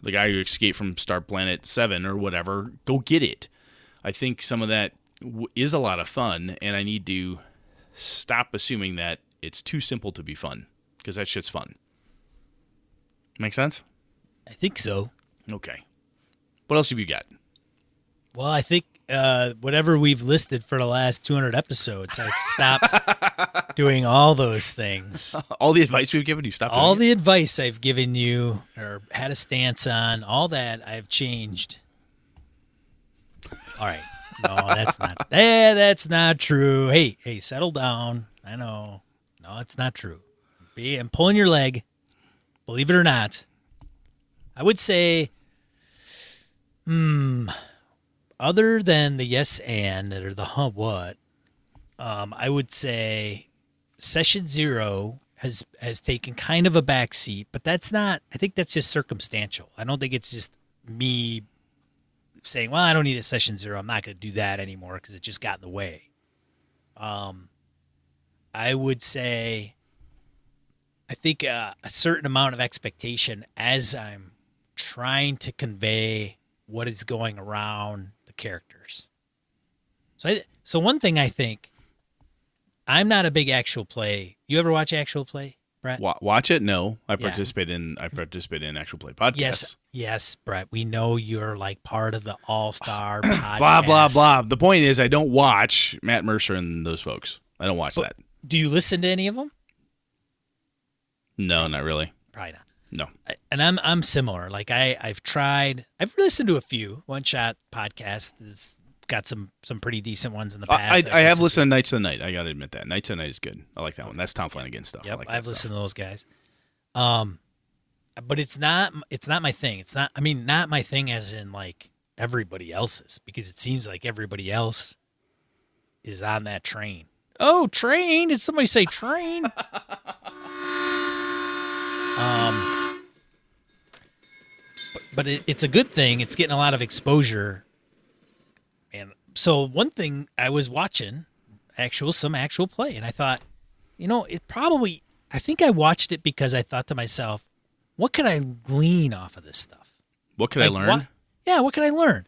[SPEAKER 2] the guy who escaped from Star Planet 7 or whatever, go get it. I think some of that w- is a lot of fun and I need to stop assuming that it's too simple to be fun because that shit's fun. Make sense?
[SPEAKER 1] I think so.
[SPEAKER 2] Okay. What else have you got?
[SPEAKER 1] Well, I think uh, whatever we've listed for the last 200 episodes, I've stopped [laughs] doing all those things.
[SPEAKER 2] All the advice we've given you, stop
[SPEAKER 1] All the advice I've given you or had a stance on, all that I've changed. All right. No, that's not. [laughs] Eh, that's not true. Hey, hey, settle down. I know. No, it's not true. Be, I'm pulling your leg. Believe it or not. I would say, hmm, other than the yes and or the huh what, um, I would say session zero has has taken kind of a back seat, but that's not. I think that's just circumstantial. I don't think it's just me saying, "Well, I don't need a session zero. I'm not going to do that anymore because it just got in the way." Um, I would say, I think uh, a certain amount of expectation as I'm trying to convey what is going around the characters. So, I, so one thing I think, I'm not a big actual play. You ever watch actual play, Brett?
[SPEAKER 2] Watch it? No, I
[SPEAKER 1] Yeah.
[SPEAKER 2] participate in. I participate in actual play podcasts.
[SPEAKER 1] Yes, yes, Brett. We know you're like part of the All Star. [sighs]
[SPEAKER 2] Blah blah blah. The point is, I don't watch Matt Mercer and those folks. I don't watch
[SPEAKER 1] But-
[SPEAKER 2] that.
[SPEAKER 1] Do you listen to any of them?
[SPEAKER 2] No, not really.
[SPEAKER 1] Probably not.
[SPEAKER 2] No.
[SPEAKER 1] I- and I'm I'm similar. Like I I've tried. I've listened to a few one shot podcasts. Has got some some pretty decent ones in the past.
[SPEAKER 2] I,
[SPEAKER 1] that
[SPEAKER 2] I have
[SPEAKER 1] listened to.
[SPEAKER 2] Nights of the Night. I got to admit that Nights of the Night is good. I like that one. That's Tom Flanagan stuff. I
[SPEAKER 1] Yep,
[SPEAKER 2] like
[SPEAKER 1] I've
[SPEAKER 2] stuff.
[SPEAKER 1] listened to those guys. Um, but it's not it's not my thing. It's not. I mean, not my thing as in like everybody else's because it seems like everybody else is on that train. Oh, train! Did somebody say train? [laughs] um, but, but it, it's a good thing. It's getting a lot of exposure. And so one thing I was watching actual some actual play, and I thought, you know, it probably. I think I watched it because I thought to myself, what can I glean off of this stuff?
[SPEAKER 2] What could I learn?
[SPEAKER 1] what- yeah, what can I learn?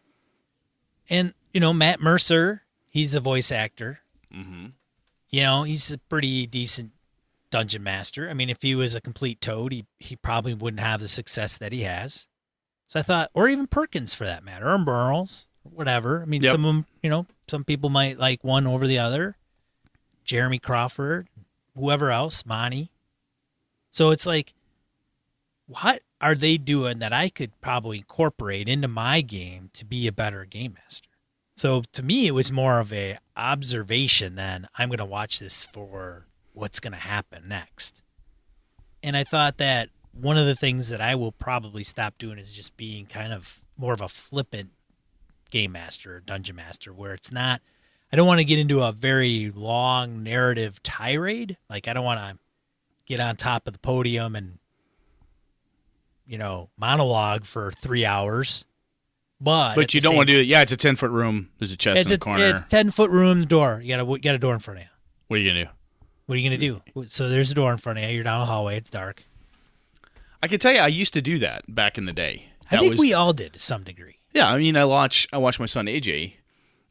[SPEAKER 1] And you know, Matt Mercer, he's a voice actor.
[SPEAKER 2] Mm-hmm.
[SPEAKER 1] You know, he's a pretty decent dungeon master. I mean, if he was a complete toad, he he probably wouldn't have the success that he has. So I thought, or even Perkins for that matter, or Burles, whatever. I mean,
[SPEAKER 2] Yep.
[SPEAKER 1] some of them, you know, some people might like one over the other. Jeremy Crawford, whoever else, Monty. So it's like, what are they doing that I could probably incorporate into my game to be a better game master? So to me, it was more of a observation than I'm going to watch this for what's going to happen next. And I thought that one of the things that I will probably stop doing is just being kind of more of a flippant game master or dungeon master, where it's not. I don't want to get into a very long narrative tirade. Like I don't want to get on top of the podium and you know monologue for three hours. But
[SPEAKER 2] But you don't want to do it. Yeah, it's a ten foot room. There's a chest
[SPEAKER 1] it's
[SPEAKER 2] in
[SPEAKER 1] a,
[SPEAKER 2] the corner.
[SPEAKER 1] it's ten foot room door. You got a you got a door in front of you.
[SPEAKER 2] What are you gonna do?
[SPEAKER 1] What are you gonna do? So there's a door in front of you. You're down a hallway. It's dark.
[SPEAKER 2] I can tell you, I used to do that back in the day.
[SPEAKER 1] I think
[SPEAKER 2] was-
[SPEAKER 1] we all did to some degree.
[SPEAKER 2] Yeah, I mean, I watch I watch my son AJ,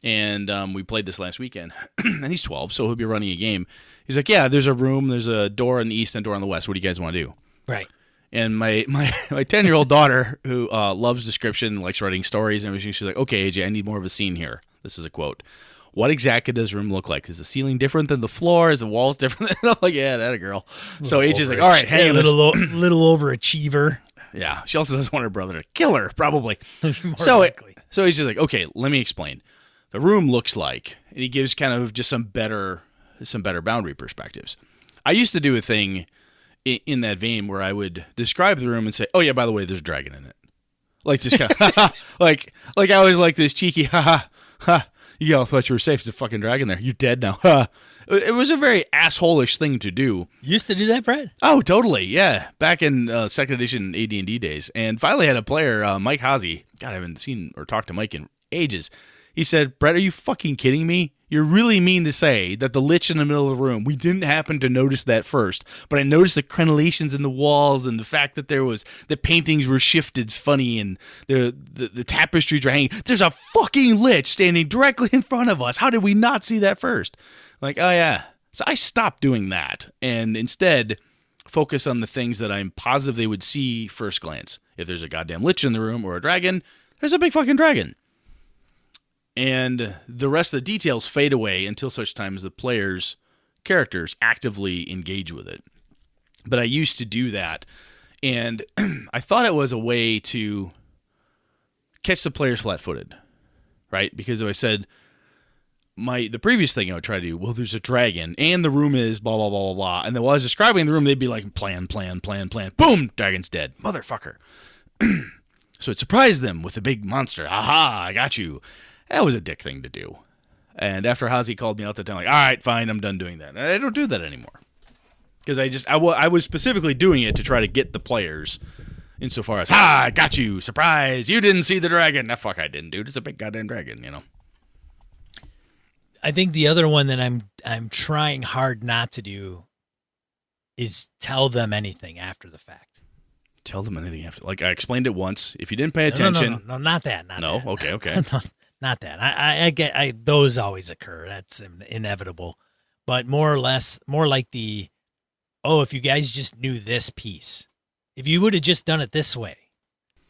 [SPEAKER 2] and um, we played this last weekend, [clears throat] and he's 12, so he'll be running a game. He's like, "Yeah, there's a room, there's a door in the east and a door on the west. What do you guys want to do?"
[SPEAKER 1] Right.
[SPEAKER 2] And my my my 10 year old daughter, who uh, loves description, likes writing stories and everything, she's like, "Okay, AJ, I need more of a scene here." This is a quote. What exactly does the room look like? Is the ceiling different than the floor? Is the walls different? Than, [laughs] I'm like, yeah, that a girl. So AJ's like, all right,
[SPEAKER 1] a little o- [clears throat] little overachiever.
[SPEAKER 2] yeah. She also doesn't want her brother to kill her, probably. [laughs] So it, so he's just like, okay, let me explain. The room looks like, and he gives kind of just some better, some better boundary perspectives. I used to do a thing in, in that vein where I would describe the room and say, oh yeah, by the way, there's a dragon in it. Like just kind of [laughs] like like I was like this cheeky ha ha ha. You all thought you were safe. There's a fucking dragon there. You're dead now. It was a very assholish thing to do.
[SPEAKER 1] You used to do that, Brett?
[SPEAKER 2] Oh, totally. Yeah, back in uh, second edition AD and D days, and finally had a player, uh, Mike Hazy. God, I haven't seen or talked to Mike in ages. He said, "Brett, are you fucking kidding me? You're really mean to say that the lich in the middle of the room. We didn't happen to notice that first, but I noticed the crenellations in the walls and the fact that there was the paintings were shifted funny and the the, the tapestries were hanging. There's a fucking lich standing directly in front of us. How did we not see that first? Like, oh yeah." So I stopped doing that and instead focus on the things that I'm positive they would see first glance. If there's a goddamn lich in the room or a dragon, there's a big fucking dragon. And the rest of the details fade away until such time as the players' characters actively engage with it. But I used to do that, and [clears throat] I thought it was a way to catch the players flat-footed, right? Because if I said my the previous thing I would try to do, well, there's a dragon, and the room is blah blah blah blah blah, and then while I was describing the room, they'd be like, plan, plan, plan, plan, boom, dragon's dead, motherfucker. [clears throat] so it surprised them with a big monster. Aha, I got you. That was a dick thing to do. And after Hazy called me out that time, like, all right, fine, I'm done doing that. And I don't do that anymore. because I just I was specifically doing it to try to get the players. Insofar as, ha, I got you, surprise, you didn't see the dragon. Nah, fuck, I didn't, dude. It's a big goddamn dragon, you know.
[SPEAKER 1] I think the other one that I'm I'm trying hard not to do is tell them anything after the fact.
[SPEAKER 2] Tell them anything after. Like I explained it once. If you didn't pay
[SPEAKER 1] No, no, no,
[SPEAKER 2] attention,
[SPEAKER 1] no, no, not that. Not
[SPEAKER 2] No?
[SPEAKER 1] that.
[SPEAKER 2] Okay, okay. [laughs]
[SPEAKER 1] No, not that. I, I, I get. I those always occur. That's inevitable. But more or less, more like the, oh, if you guys just knew this piece, if you would have just done it this way,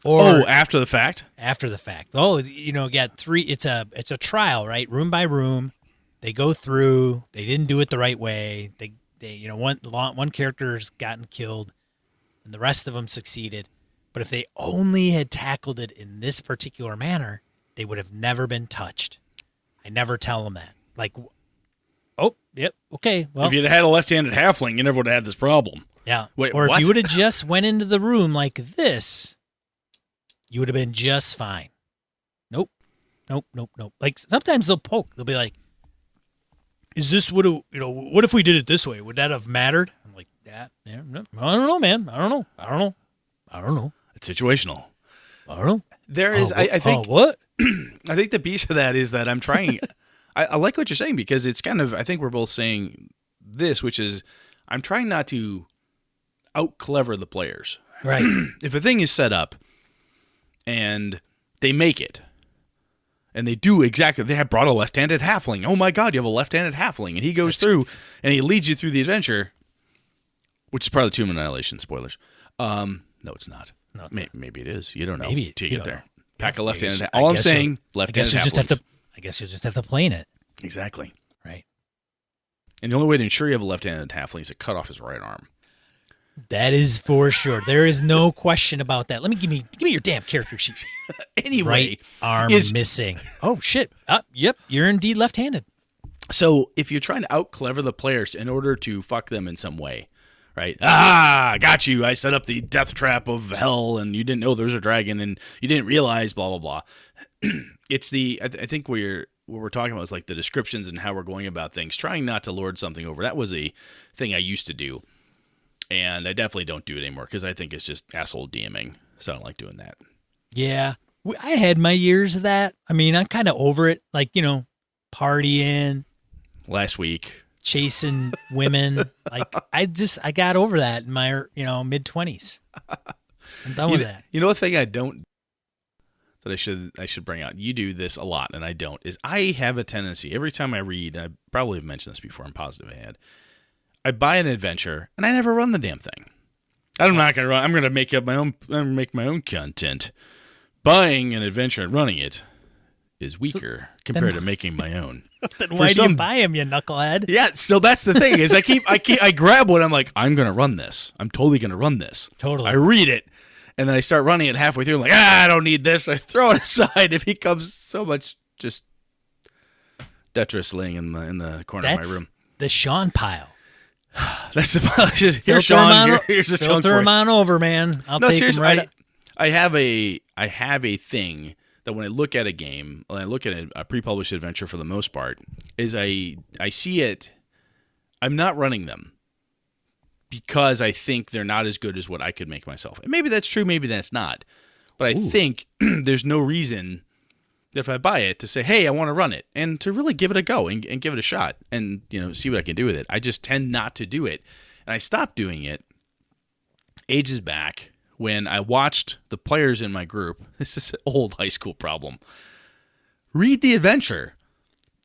[SPEAKER 1] oh, or
[SPEAKER 2] oh, after the fact,
[SPEAKER 1] after the fact. Oh, you know, got three. It's a it's a trial, right? Room by room, they go through. They didn't do it the right way. They they you know one one character's gotten killed, and the rest of them succeeded. But if they only had tackled it in this particular manner, they would have never been touched. I never tell them that. Like, oh, yep, okay, well,
[SPEAKER 2] if you'd had a left-handed halfling, you never would have had this problem.
[SPEAKER 1] yeah.
[SPEAKER 2] Wait,
[SPEAKER 1] or if you would have just went into the room like this, you would have been just fine. Nope. Nope, nope, nope. Like sometimes they'll poke. They'll be like, "Is this what a, you know? What if we did it this way? Would that have mattered?" I'm like, "Yeah, yeah. No, I don't know, man. I don't know. I don't know. I don't know.
[SPEAKER 2] It's situational.
[SPEAKER 1] I don't know."
[SPEAKER 2] There is,
[SPEAKER 1] Oh,
[SPEAKER 2] I,
[SPEAKER 1] wh-
[SPEAKER 2] I think,
[SPEAKER 1] oh, what? [clears throat]
[SPEAKER 2] I think the piece of that is that I'm trying. I, I like what you're saying because it's kind of. I think we're both saying this, which is, I'm trying not to out clever the players.
[SPEAKER 1] Right. [clears throat]
[SPEAKER 2] If a thing is set up, and they make it, and they do exactly. They have brought a left-handed halfling. Oh my god, you have a left-handed halfling, and he goes through and he leads you through the adventure, which is probably Tomb of Annihilation spoilers. Um, no, it's not.
[SPEAKER 1] No, it's
[SPEAKER 2] May- maybe it is. You don't know.
[SPEAKER 1] Maybe-
[SPEAKER 2] till you
[SPEAKER 1] you
[SPEAKER 2] get there. Pack a
[SPEAKER 1] I
[SPEAKER 2] left-handed.
[SPEAKER 1] guess-
[SPEAKER 2] All
[SPEAKER 1] I
[SPEAKER 2] I'm saying,
[SPEAKER 1] I
[SPEAKER 2] left-handed
[SPEAKER 1] guess you just have to. I guess you just have to plane it.
[SPEAKER 2] Exactly.
[SPEAKER 1] Right.
[SPEAKER 2] And the only way to ensure you have a left-handed halfling is to cut off his right arm.
[SPEAKER 1] That is for sure. There is no question about that. Let me give me give me your damn character sheet. [laughs]
[SPEAKER 2] Anyway,
[SPEAKER 1] right arm
[SPEAKER 2] is-
[SPEAKER 1] missing. Oh shit. Uh, yep, you're indeed left-handed.
[SPEAKER 2] so if you're trying to out clever the players in order to fuck them in some way, right? Ah, got you. I set up the death trap of hell, and you didn't know there was a dragon, and you didn't realize blah blah blah. [clears throat] it's the I, th- I think we're what we're talking about is like the descriptions and how we're going about things, trying not to lord something over. That was a thing I used to do, and I definitely don't do it anymore because I think it's just asshole DMing. So I don't like doing that.
[SPEAKER 1] Yeah. I had my years of that. I mean, I'm kind of over it. Like, you know, partying,
[SPEAKER 2] Last week,
[SPEAKER 1] chasing women. [laughs] like, I just, I got over that in my, you know, mid 20s. I'm done
[SPEAKER 2] you,
[SPEAKER 1] with
[SPEAKER 2] know,
[SPEAKER 1] that.
[SPEAKER 2] you know, a thing I don't that I should I should bring out. You do this a lot, and I don't. Is I have a tendency every time I read. I probably have mentioned this before. I'm positive I had. I buy an adventure, and I never run the damn thing. I'm not gonna run. I'm gonna make up my own. I'm gonna make my own content. Buying an adventure and running it is weaker compared to making my [laughs] own.
[SPEAKER 1] Then why do
[SPEAKER 2] some-
[SPEAKER 1] you buy him, you knucklehead?
[SPEAKER 2] Yeah, so that's the thing is I keep I keep I grab one. I'm like I'm gonna run this. I'm totally gonna run this.
[SPEAKER 1] Totally.
[SPEAKER 2] I read it, and then I start running it halfway through. I'm like, ah, I don't need this. I throw it [laughs] aside. It becomes so much just Tetris laying in the in the corner of
[SPEAKER 1] That's
[SPEAKER 2] my room.
[SPEAKER 1] the Sean pile. [sighs]
[SPEAKER 2] That's the pile. [laughs] here's
[SPEAKER 1] Filter
[SPEAKER 2] Sean.
[SPEAKER 1] on
[SPEAKER 2] Here, here's the
[SPEAKER 1] Filter
[SPEAKER 2] for
[SPEAKER 1] him on over, man. I'll
[SPEAKER 2] No,
[SPEAKER 1] take him right
[SPEAKER 2] I,
[SPEAKER 1] up.
[SPEAKER 2] I have a I have a thing that when I look at a game, when I look at a, a pre-published adventure for the most part, is I I see it. I'm not running them because I think they're not as good as what I could make myself. And maybe that's true, maybe that's not. But I think [clears throat] there's no reason that if I buy it to say, "Hey, I want to run it," and to really give it a go and, and give it a shot, and you know, see what I can do with it. I just tend not to do it, and I stopped doing it ages back when I watched the players in my group. [laughs] This is an old high school problem. Read the adventure,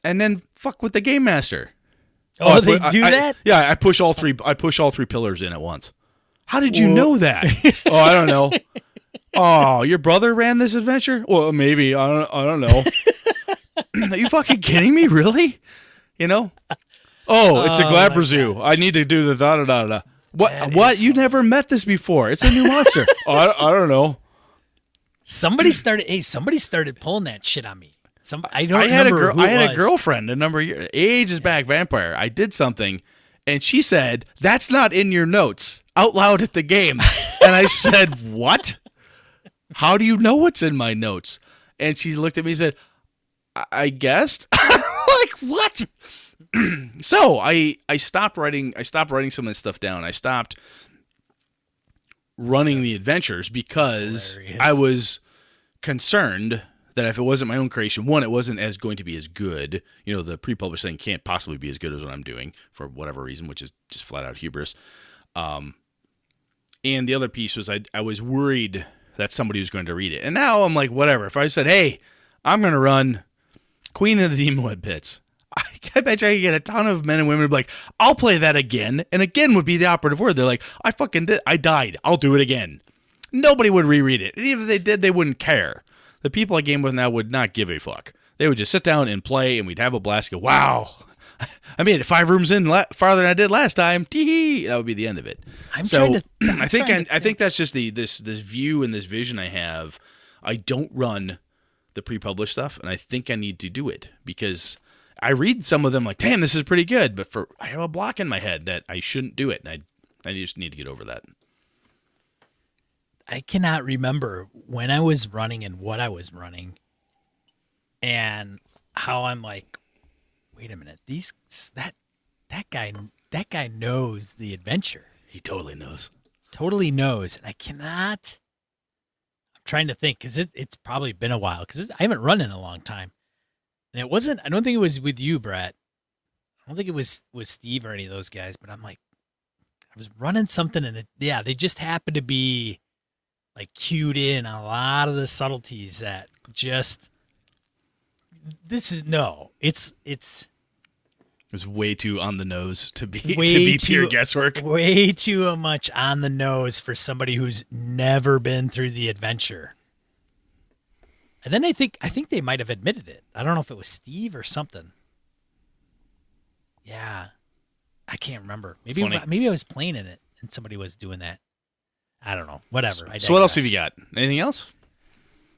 [SPEAKER 2] and then fuck with the game master.
[SPEAKER 1] Oh,
[SPEAKER 2] I
[SPEAKER 1] they
[SPEAKER 2] I-
[SPEAKER 1] do
[SPEAKER 2] I-
[SPEAKER 1] that?
[SPEAKER 2] yeah, I push all three. I push all three pillars in at once. How did you know that? oh, I don't know. [laughs] Oh, your brother ran this adventure? Well, maybe. I don't. I don't know. [laughs] Are you fucking kidding me? Really? You know? Oh, it's a
[SPEAKER 1] Oh, my
[SPEAKER 2] Glabrezu. I need to do the da da da da. What?
[SPEAKER 1] That
[SPEAKER 2] What?
[SPEAKER 1] is
[SPEAKER 2] You never met this before? It's a new monster. oh, [laughs] I, I don't know.
[SPEAKER 1] Somebody started. Hey, somebody started pulling that shit on me. Some I don't
[SPEAKER 2] I had a girl. I
[SPEAKER 1] it
[SPEAKER 2] had a girlfriend a number of years, ages back. Vampire. I did something, and she said, "That's not in your notes." Out loud at the game, [laughs] and I said, "What? How do you know what's in my notes?" And she looked at me and said, "I, I guessed." [laughs] like what? [clears throat] so I I stopped writing I stopped writing some of this stuff down. I stopped running the adventures because. I was concerned that if it wasn't my own creation, one, it wasn't as going to be as good. You know, the pre-published thing can't possibly be as good as what I'm doing for whatever reason, which is just flat out hubris. Um, and the other piece was I I was worried that somebody was going to read it, and now I'm like, whatever. If I said, hey, I'm going to run Queen of the Demonweb Pits. I, bet you I could get a ton of men and women like, I'll play that again. And again would be the operative word. They're like, I fucking did. I died. I'll do it again. Nobody would reread it. And even if they did, they wouldn't care. The people I game with now would not give a fuck. They would just sit down and play, and we'd have a blast. Go, wow. [laughs] I made it five rooms in la- farther than I did last time. Tee-hee. That would be the end of it.
[SPEAKER 1] I'm
[SPEAKER 2] so
[SPEAKER 1] trying to- [clears throat]
[SPEAKER 2] I think I, I think that's just the this this view and this vision I have. I don't run the pre-published stuff, and I think I need to do it because I read some of them like, damn, this is pretty good, but for I have a block in my head that I shouldn't do it, and I I just need to get over that.
[SPEAKER 1] I cannot remember when I was running and what I was running, and how I'm like, wait a minute, these that that guy that guy knows the adventure,
[SPEAKER 2] He totally knows.
[SPEAKER 1] totally knows, and I cannot. I'm trying to think because it, it's probably been a while because I haven't run in a long time, and it wasn't. I don't think it was with you, Brett. I don't think it was with Steve or any of those guys, but I'm like, I was running something, and it, yeah, they just happened to be like cued in on a lot of the subtleties that just this is no it's it's
[SPEAKER 2] It's way too on the nose to be to be pure guesswork.
[SPEAKER 1] way too much on the nose for somebody who's never been through the adventure and then i think i think they might have admitted it i don't know if it was steve or something yeah i can't remember maybe
[SPEAKER 2] Funny.
[SPEAKER 1] maybe i was playing in it and somebody was doing that i don't know whatever I
[SPEAKER 2] So what else have you got? Anything else?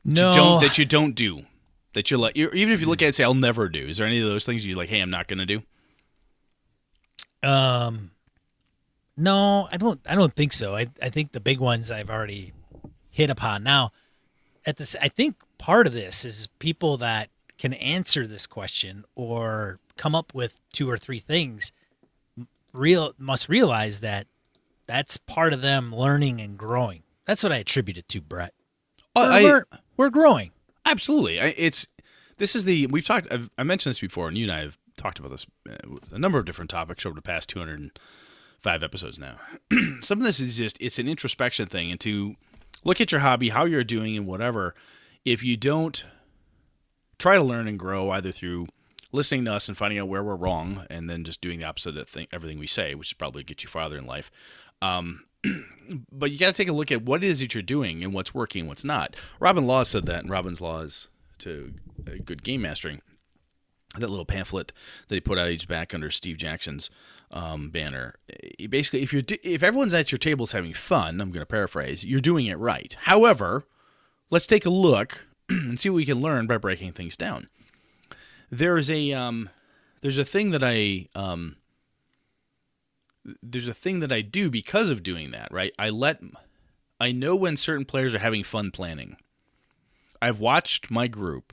[SPEAKER 1] no
[SPEAKER 2] you don't that you [laughs] don't do that you like even if you look at it and say I'll never do is there any of those things you like hey I'm not gonna do
[SPEAKER 1] Um, no, I don't. I don't think so. I I think the big ones I've already hit upon. Now, at this, I think part of this is people that can answer this question or come up with two or three things. Real must realize that that's part of them learning and growing. That's what I attribute it to, Brett.
[SPEAKER 2] Oh,
[SPEAKER 1] We're,
[SPEAKER 2] I-
[SPEAKER 1] we're growing.
[SPEAKER 2] absolutely I, it's this is the we've talked I've, I mentioned this before and you and I have talked about this uh, with a number of different topics over the past 205 episodes now [clears throat] some of this is just it's an introspection thing and to look at your hobby how you're doing and whatever if you don't try to learn and grow either through listening to us and finding out where we're wrong and then just doing the opposite of thing, everything we say which is probably get you farther in life um, [clears throat] but you got to take a look at what it is that you're doing and what's working and what's not. Robin Laws said that in Robin's Laws to Good Game Mastering. That little pamphlet that he put out each back under Steve Jackson's um, banner. Basically, if you're if everyone's at your tables having fun, I'm going to paraphrase, you're doing it right. However, let's take a look [clears throat] and see what we can learn by breaking things down. There's a um, there's a thing that I um, there's a thing that I do because of doing that, right? I let I know when certain players are having fun planning. I've watched my group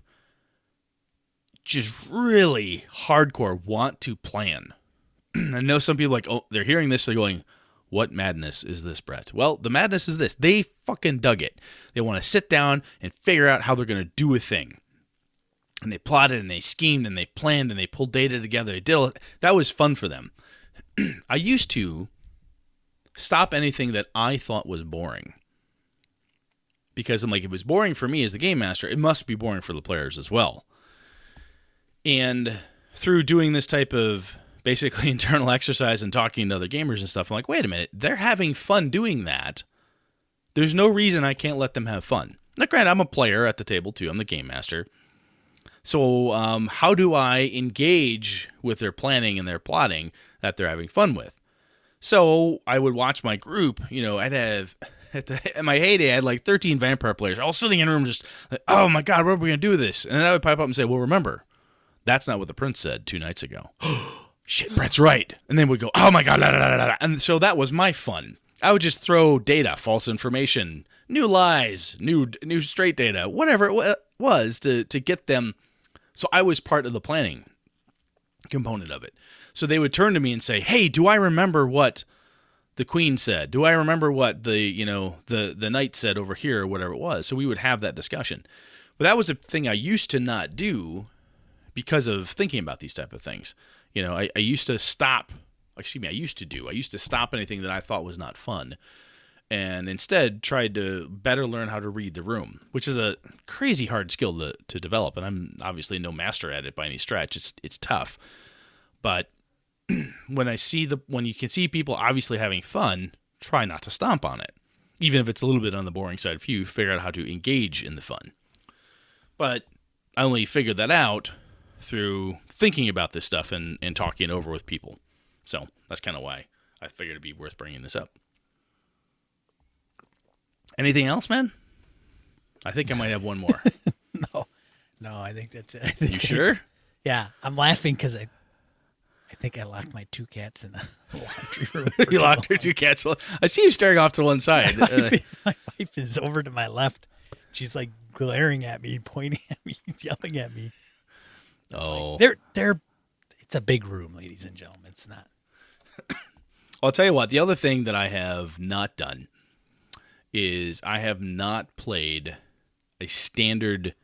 [SPEAKER 2] just really hardcore want to plan. [clears throat] I know some people like, oh, they're hearing this, they're going, what madness is this, Brett? Well, the madness is this. They fucking dug it. They want to sit down and figure out how they're going to do a thing. And they plotted and they schemed and they planned and they pulled data together. They did all, that was fun for them. [clears throat] I used to stop anything that I thought was boring. Because I'm like, it was boring for me as the game master, it must be boring for the players as well. And through doing this type of basically [laughs] internal exercise and talking to other gamers and stuff, I'm like, wait a minute, they're having fun doing that. There's no reason I can't let them have fun. Now, granted, I'm a player at the table too. I'm the game master. So, um, how do I engage with their planning and their plotting that they're having fun with? So, I would watch my group. You know, I'd have [laughs] at, the, at my heyday, I had like 13 vampire players, all sitting in a room, just like, oh my god, what are we gonna do with this? And then I would pipe up and say, well, remember, that's not what the prince said two nights ago. [gasps] [gasps] [gasps] Shit, Brett's right. And then we'd go, oh my god, la, la, la, la, la. and so that was my fun. I would just throw data, false information, new lies, new new straight data, whatever it wa- was to to get them. So I was part of the planning component of it. So they would turn to me and say, "Hey, do I remember what the queen said? Do I remember what the you know the the knight said over here or whatever it was?" So we would have that discussion. But that was a thing I used to not do because of thinking about these type of things. You know, I, I used to stop. Excuse me, I used to do. I used to stop anything that I thought was not fun and instead tried to better learn how to read the room, which is a crazy hard skill to, to develop. And I'm obviously no master at it by any stretch. It's it's tough, but [clears throat] when I see the when you can see people obviously having fun, try not to stomp on it, even if it's a little bit on the boring side for you. Figure out how to engage in the fun. But I only figured that out through thinking about this stuff and and talking it over with people. So that's kind of why I figured it'd be worth bringing this up. Anything else, man? I think I might have one more. [laughs]
[SPEAKER 1] no, no, I think that's it. Think
[SPEAKER 2] you sure? [laughs]
[SPEAKER 1] yeah, I'm laughing because I, I think I locked my two cats in the [laughs] laundry room.
[SPEAKER 2] you locked your two cats. I see you staring off to one side.
[SPEAKER 1] My
[SPEAKER 2] Uh,
[SPEAKER 1] wife, my wife is over to my left. She's like glaring at me, pointing at me, yelling at me.
[SPEAKER 2] Oh,
[SPEAKER 1] They're they're. It's a big room, ladies and gentlemen. It's not. [coughs]
[SPEAKER 2] I'll tell you what. The other thing that I have not done is I have not played a standard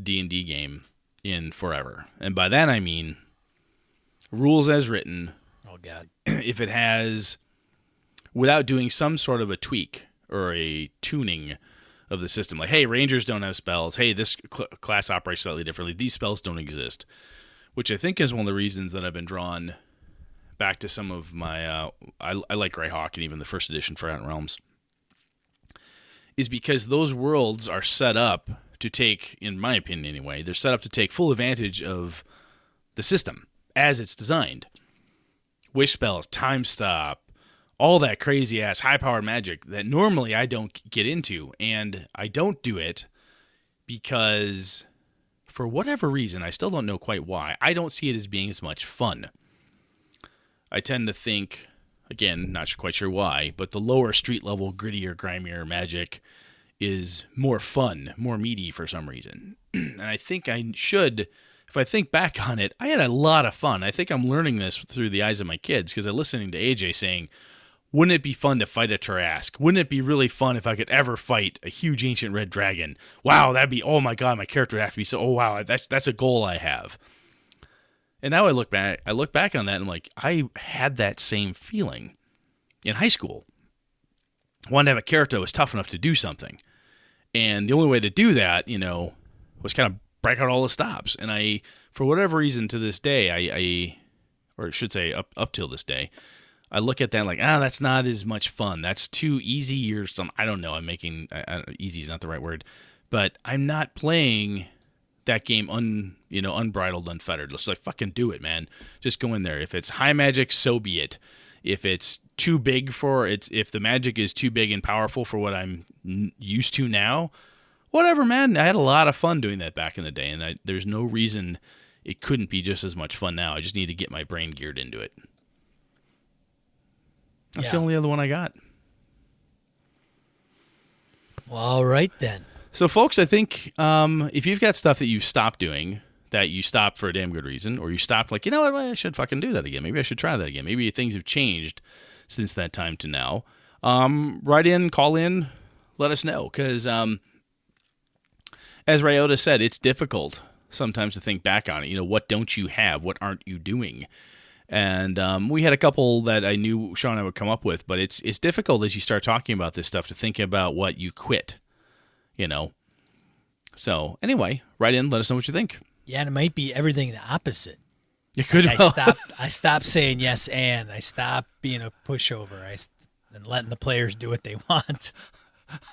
[SPEAKER 2] D and D game in forever, and by that I mean rules as written.
[SPEAKER 1] Oh God. [coughs]
[SPEAKER 2] if it has, without doing some sort of a tweak or a tuning of the system, like hey, Rangers don't have spells. Hey, this cl- class operates slightly differently. These spells don't exist, which I think is one of the reasons that I've been drawn back to some of my. Uh, I, I like Greyhawk and even the first edition Forgotten Realms, is because those worlds are set up to take, in my opinion anyway, they're set up to take full advantage of the system as it's designed. Wish spells, time stop, all that crazy ass high powered magic that normally I don't get into, and I don't do it because for whatever reason, I still don't know quite why, I don't see it as being as much fun. I tend to think, again, not quite sure why, but the lower street level, grittier, grimier magic is more fun, more meaty for some reason. [clears throat] and I think I should, if I think back on it, I had a lot of fun. I think I'm learning this through the eyes of my kids because I'm listening to AJ saying, wouldn't it be fun to fight a Tarrasque? Wouldn't it be really fun if I could ever fight a huge ancient red dragon? Wow, that'd be oh my god, my character would have to be so oh wow, that's that's a goal I have. And now I look back I look back on that and I'm like, I had that same feeling in high school. I wanted to have a character that was tough enough to do something. And the only way to do that, you know, was kind of break out all the stops. And I, for whatever reason, to this day, I, I or should say, up up till this day, I look at that like, ah, that's not as much fun. That's too easy or some. I don't know. I'm making I, I, easy is not the right word, but I'm not playing that game un you know unbridled, unfettered. Let's like fucking do it, man. Just go in there. If it's high magic, so be it. If it's too big for it's if the magic is too big and powerful for what I'm n- used to now, whatever, man. I had a lot of fun doing that back in the day, and I, there's no reason it couldn't be just as much fun now. I just need to get my brain geared into it. That's the only other one I got.
[SPEAKER 1] Well, all right then.
[SPEAKER 2] So, folks, I think um, if you've got stuff that you stopped doing, that you stopped for a damn good reason, or you stopped like, you know what, I should fucking do that again. Maybe I should try that again. Maybe things have changed since that time to now. Um, write in, call in, let us know. Because, um, as Ryota said, it's difficult sometimes to think back on it. You know, what don't you have? What aren't you doing? And um, we had a couple that I knew Sean and I would come up with, but it's it's difficult as you start talking about this stuff to think about what you quit you know. So anyway, write in, let us know what you think.
[SPEAKER 1] Yeah, and it might be everything the opposite.
[SPEAKER 2] You could
[SPEAKER 1] I [laughs] stopped. I stopped saying yes and. I stopped being a pushover. I and letting the players do what they [laughs] want.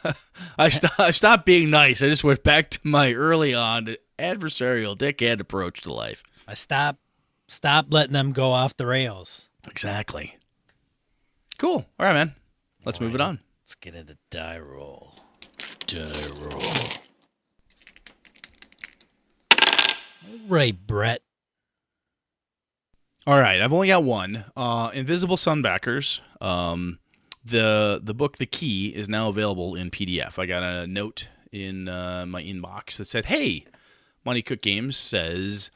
[SPEAKER 1] [laughs]
[SPEAKER 2] I, st- I stopped being nice. I just went back to my early on adversarial dickhead approach to life.
[SPEAKER 1] I stopped. Stop letting them go off the rails.
[SPEAKER 2] Exactly. Cool. All right, man. Let's move it on.
[SPEAKER 1] Let's get into die roll. Die roll. All right, Brett.
[SPEAKER 2] All right, I've only got one. Uh, Invisible Sun backers. Um, the the book The Key is now available in PDF. I got a note in uh, my inbox that said, "Hey, Monte Cook Games says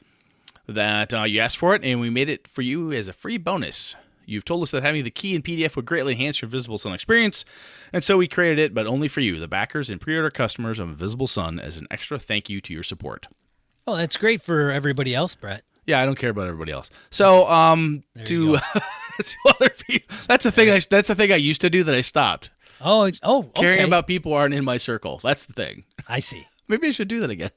[SPEAKER 2] that uh, you asked for it, and we made it for you as a free bonus. You've told us that having the key in PDF would greatly enhance your Invisible Sun experience, and so we created it, but only for you, the backers and pre order customers of Invisible Sun, as an extra thank you to your support.
[SPEAKER 1] Oh, that's great for everybody else, Brett.
[SPEAKER 2] Yeah, I don't care about everybody else. So, um, to, [laughs] to other people, that's the thing. I that's the thing I used to do that I stopped.
[SPEAKER 1] Oh, oh, okay.
[SPEAKER 2] Caring about people aren't in my circle. That's the thing.
[SPEAKER 1] I see. [laughs]
[SPEAKER 2] Maybe I should do that again.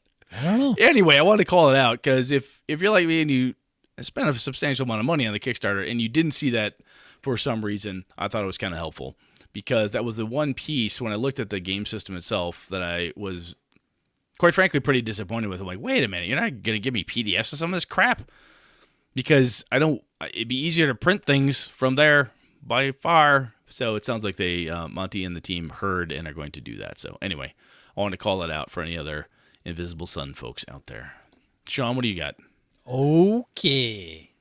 [SPEAKER 1] Don't know.
[SPEAKER 2] Anyway, I want to call it out because if if you're like me and you spent a substantial amount of money on the Kickstarter and you didn't see that for some reason, I thought it was kind of helpful because that was the one piece when I looked at the game system itself that I was quite frankly pretty disappointed with. I'm like, wait a minute, you're not gonna give me PDFs of some of this crap because I don't. It'd be easier to print things from there by far. So it sounds like they uh, Monte and the team heard and are going to do that. So anyway, I want to call it out for any other Invisible Sun folks out there. Sean, what do you got?
[SPEAKER 1] Okay.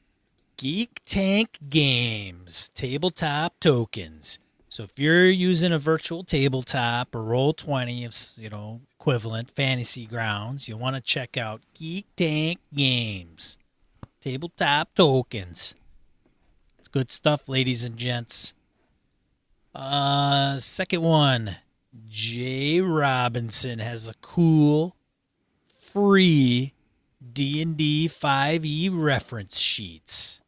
[SPEAKER 1] Geek Tank Games tabletop tokens. So if you're using a virtual tabletop or Roll20 of you know equivalent fantasy grounds, you want to check out Geek Tank Games tabletop tokens. It's good stuff, ladies and gents. Uh, second one, Jay Robinson has a cool free D&D 5e E reference sheets.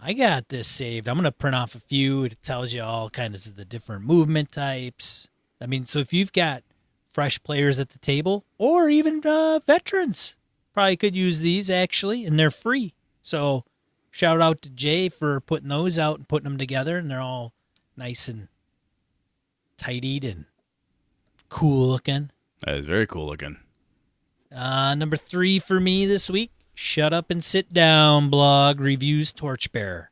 [SPEAKER 1] I got this saved. I'm going to print off a few. It tells you all kinds of the different movement types. I mean, so if you've got fresh players at the table or even uh, veterans, probably could use these actually, and they're free. So shout out to Jay for putting those out and putting them together, and they're all nice and tidied and cool looking.
[SPEAKER 2] That is very cool looking.
[SPEAKER 1] Uh, number three for me this week Shut Up and Sit Down blog reviews Torchbearer.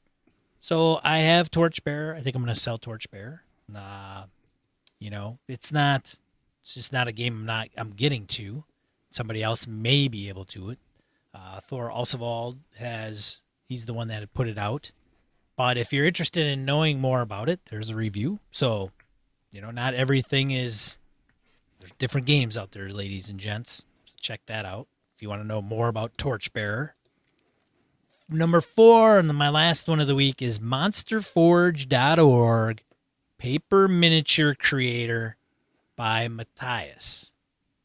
[SPEAKER 1] So I have Torchbearer. I think I'm going to sell Torchbearer. Uh, you know, it's not, it's just not a game I'm not, I'm getting to. Somebody else may be able to it. Uh, Thor Olavsrud has, he's the one that put it out. But if you're interested in knowing more about it, there's a review. So, you know, not everything is, there's different games out there, ladies and gents check that out if you want to know more about Torchbearer. Number four, and my last one of the week is monsterforge.org, paper miniature creator by Matthias.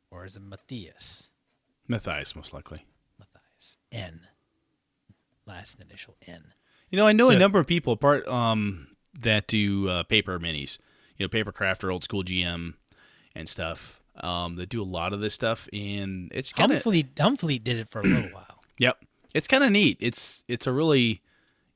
[SPEAKER 1] Or is it Matthias?
[SPEAKER 2] Matthias, most likely.
[SPEAKER 1] Matthias. N. Last initial N.
[SPEAKER 2] You know, I know
[SPEAKER 1] So-
[SPEAKER 2] a number of people apart um, that do uh, paper minis. You know, paper crafter, old school GM, and stuff. Um, that do a lot of this stuff, and it's kind of
[SPEAKER 1] Humfleet, Humfleet did it for a little [clears throat] while.
[SPEAKER 2] Yep. It's kind of neat. It's it's a really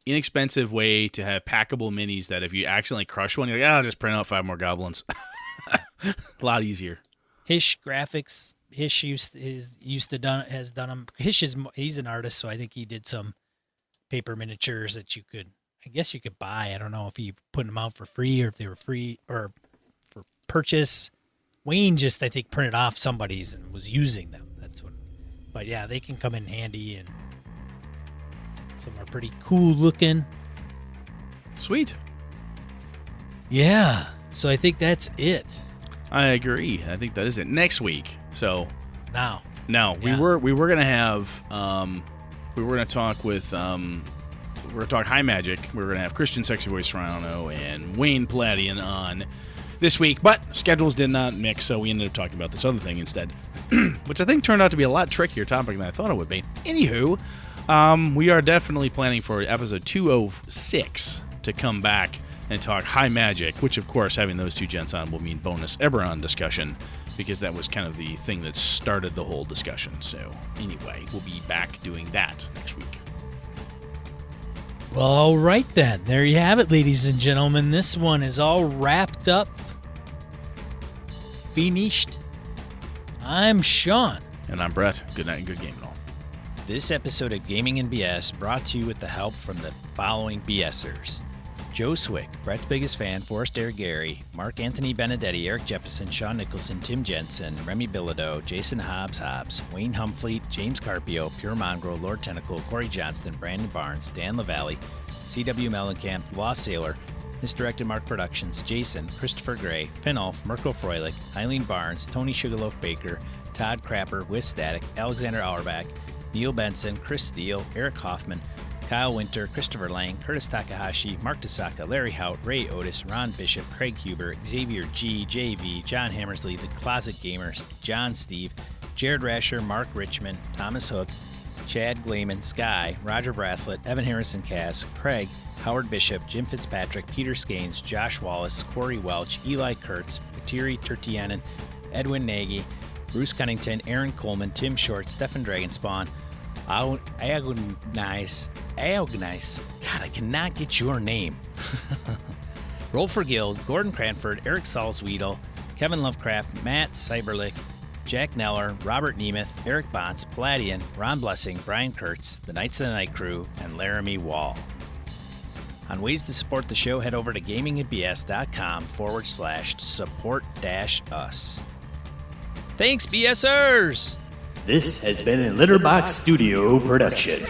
[SPEAKER 2] inexpensive way to have packable minis that if you accidentally crush one, you're like, ah, I'll just print out five more goblins. [laughs] a lot easier.
[SPEAKER 1] Hish Graphics. Hish used is used to done has done them. Hish is he's an artist, so I think he did some paper miniatures that you could. I guess you could buy. I don't know if he put them out for free or if they were free or for purchase. Wayne just I think printed off somebody's and was using them. That's what. But yeah, they can come in handy and some are pretty cool looking.
[SPEAKER 2] Sweet.
[SPEAKER 1] Yeah. So I think that's it.
[SPEAKER 2] I agree. I think that is it. Next week. So
[SPEAKER 1] Now.
[SPEAKER 2] no, we
[SPEAKER 1] Yeah.
[SPEAKER 2] were we were gonna have um, we were gonna talk with um, we are gonna talk high magic. We were gonna have Christian Sexy Voice Serrano and Wayne Palladian on this week, but schedules did not mix, so we ended up talking about this other thing instead, [clears throat] which I think turned out to be a lot trickier topic than I thought it would be. Anywho, um, we are definitely planning for episode 206 to come back and talk high magic, which of course having those two gents on will mean bonus Eberron discussion because that was kind of the thing that started the whole discussion. So anyway, we'll be back doing that next week.
[SPEAKER 1] Well, all right then. There you have it, ladies and gentlemen. This one is all wrapped up. Finished. I'm Sean.
[SPEAKER 2] And I'm Brett. Good night and good game and all.
[SPEAKER 1] This episode of Gaming and BS brought to you with the help from the following BSers. Joe Swick, Brett's biggest fan, Forrest Air Gary, Mark Anthony Benedetti, Eric Jefferson, Sean Nicholson, Tim Jensen, Remy Bilodeau, Jason Hobbs Hobbs, Wayne Humfleet, James Carpio, Pure Mongrel, Lord Tentacle, Corey Johnston, Brandon Barnes, Dan LaValle, CW Mellencamp, Lost Sailor, Misdirected Mark Productions, Jason, Christopher Gray, Finolf, Mirko Froelich, Eileen Barnes, Tony Sugarloaf Baker, Todd Crapper, With Static, Alexander Auerbach,
[SPEAKER 5] Neil Benson, Chris Steele, Eric Hoffman, Kyle Winter, Christopher Lang, Curtis Takahashi, Mark Tasaka, Larry Hout, Ray Otis, Ron Bishop, Craig Huber, Xavier G, JV, John Hammersley, The Closet Gamers, John Steve, Jared Rasher, Mark Richmond, Thomas Hook, Chad Gleeman, Sky, Roger Braslett, Evan Harrison Cass, Craig, Howard Bishop, Jim Fitzpatrick, Peter Skanes, Josh Wallace, Corey Welch, Eli Kurtz, Patiri Tertianen, Edwin Nagy, Bruce Cunnington, Aaron Coleman, Tim Short, Stefan Dragonspawn, Agonize, Agonize. God, I cannot get your name. [laughs] Roll for Guild, Gordon Cranford, Eric Salzwedel, Kevin Lovecraft, Matt Cyberlick, Jack Neller, Robert Nemeth, Eric Bonts, Palladian, Ron Blessing, Brian Kurtz, the Knights of the Night Crew, and Laramie Wall. On ways to support the show, head over to gamingandbs.com forward slash support dash us. Thanks, BSers!
[SPEAKER 6] This has been a Litterbox Studio production.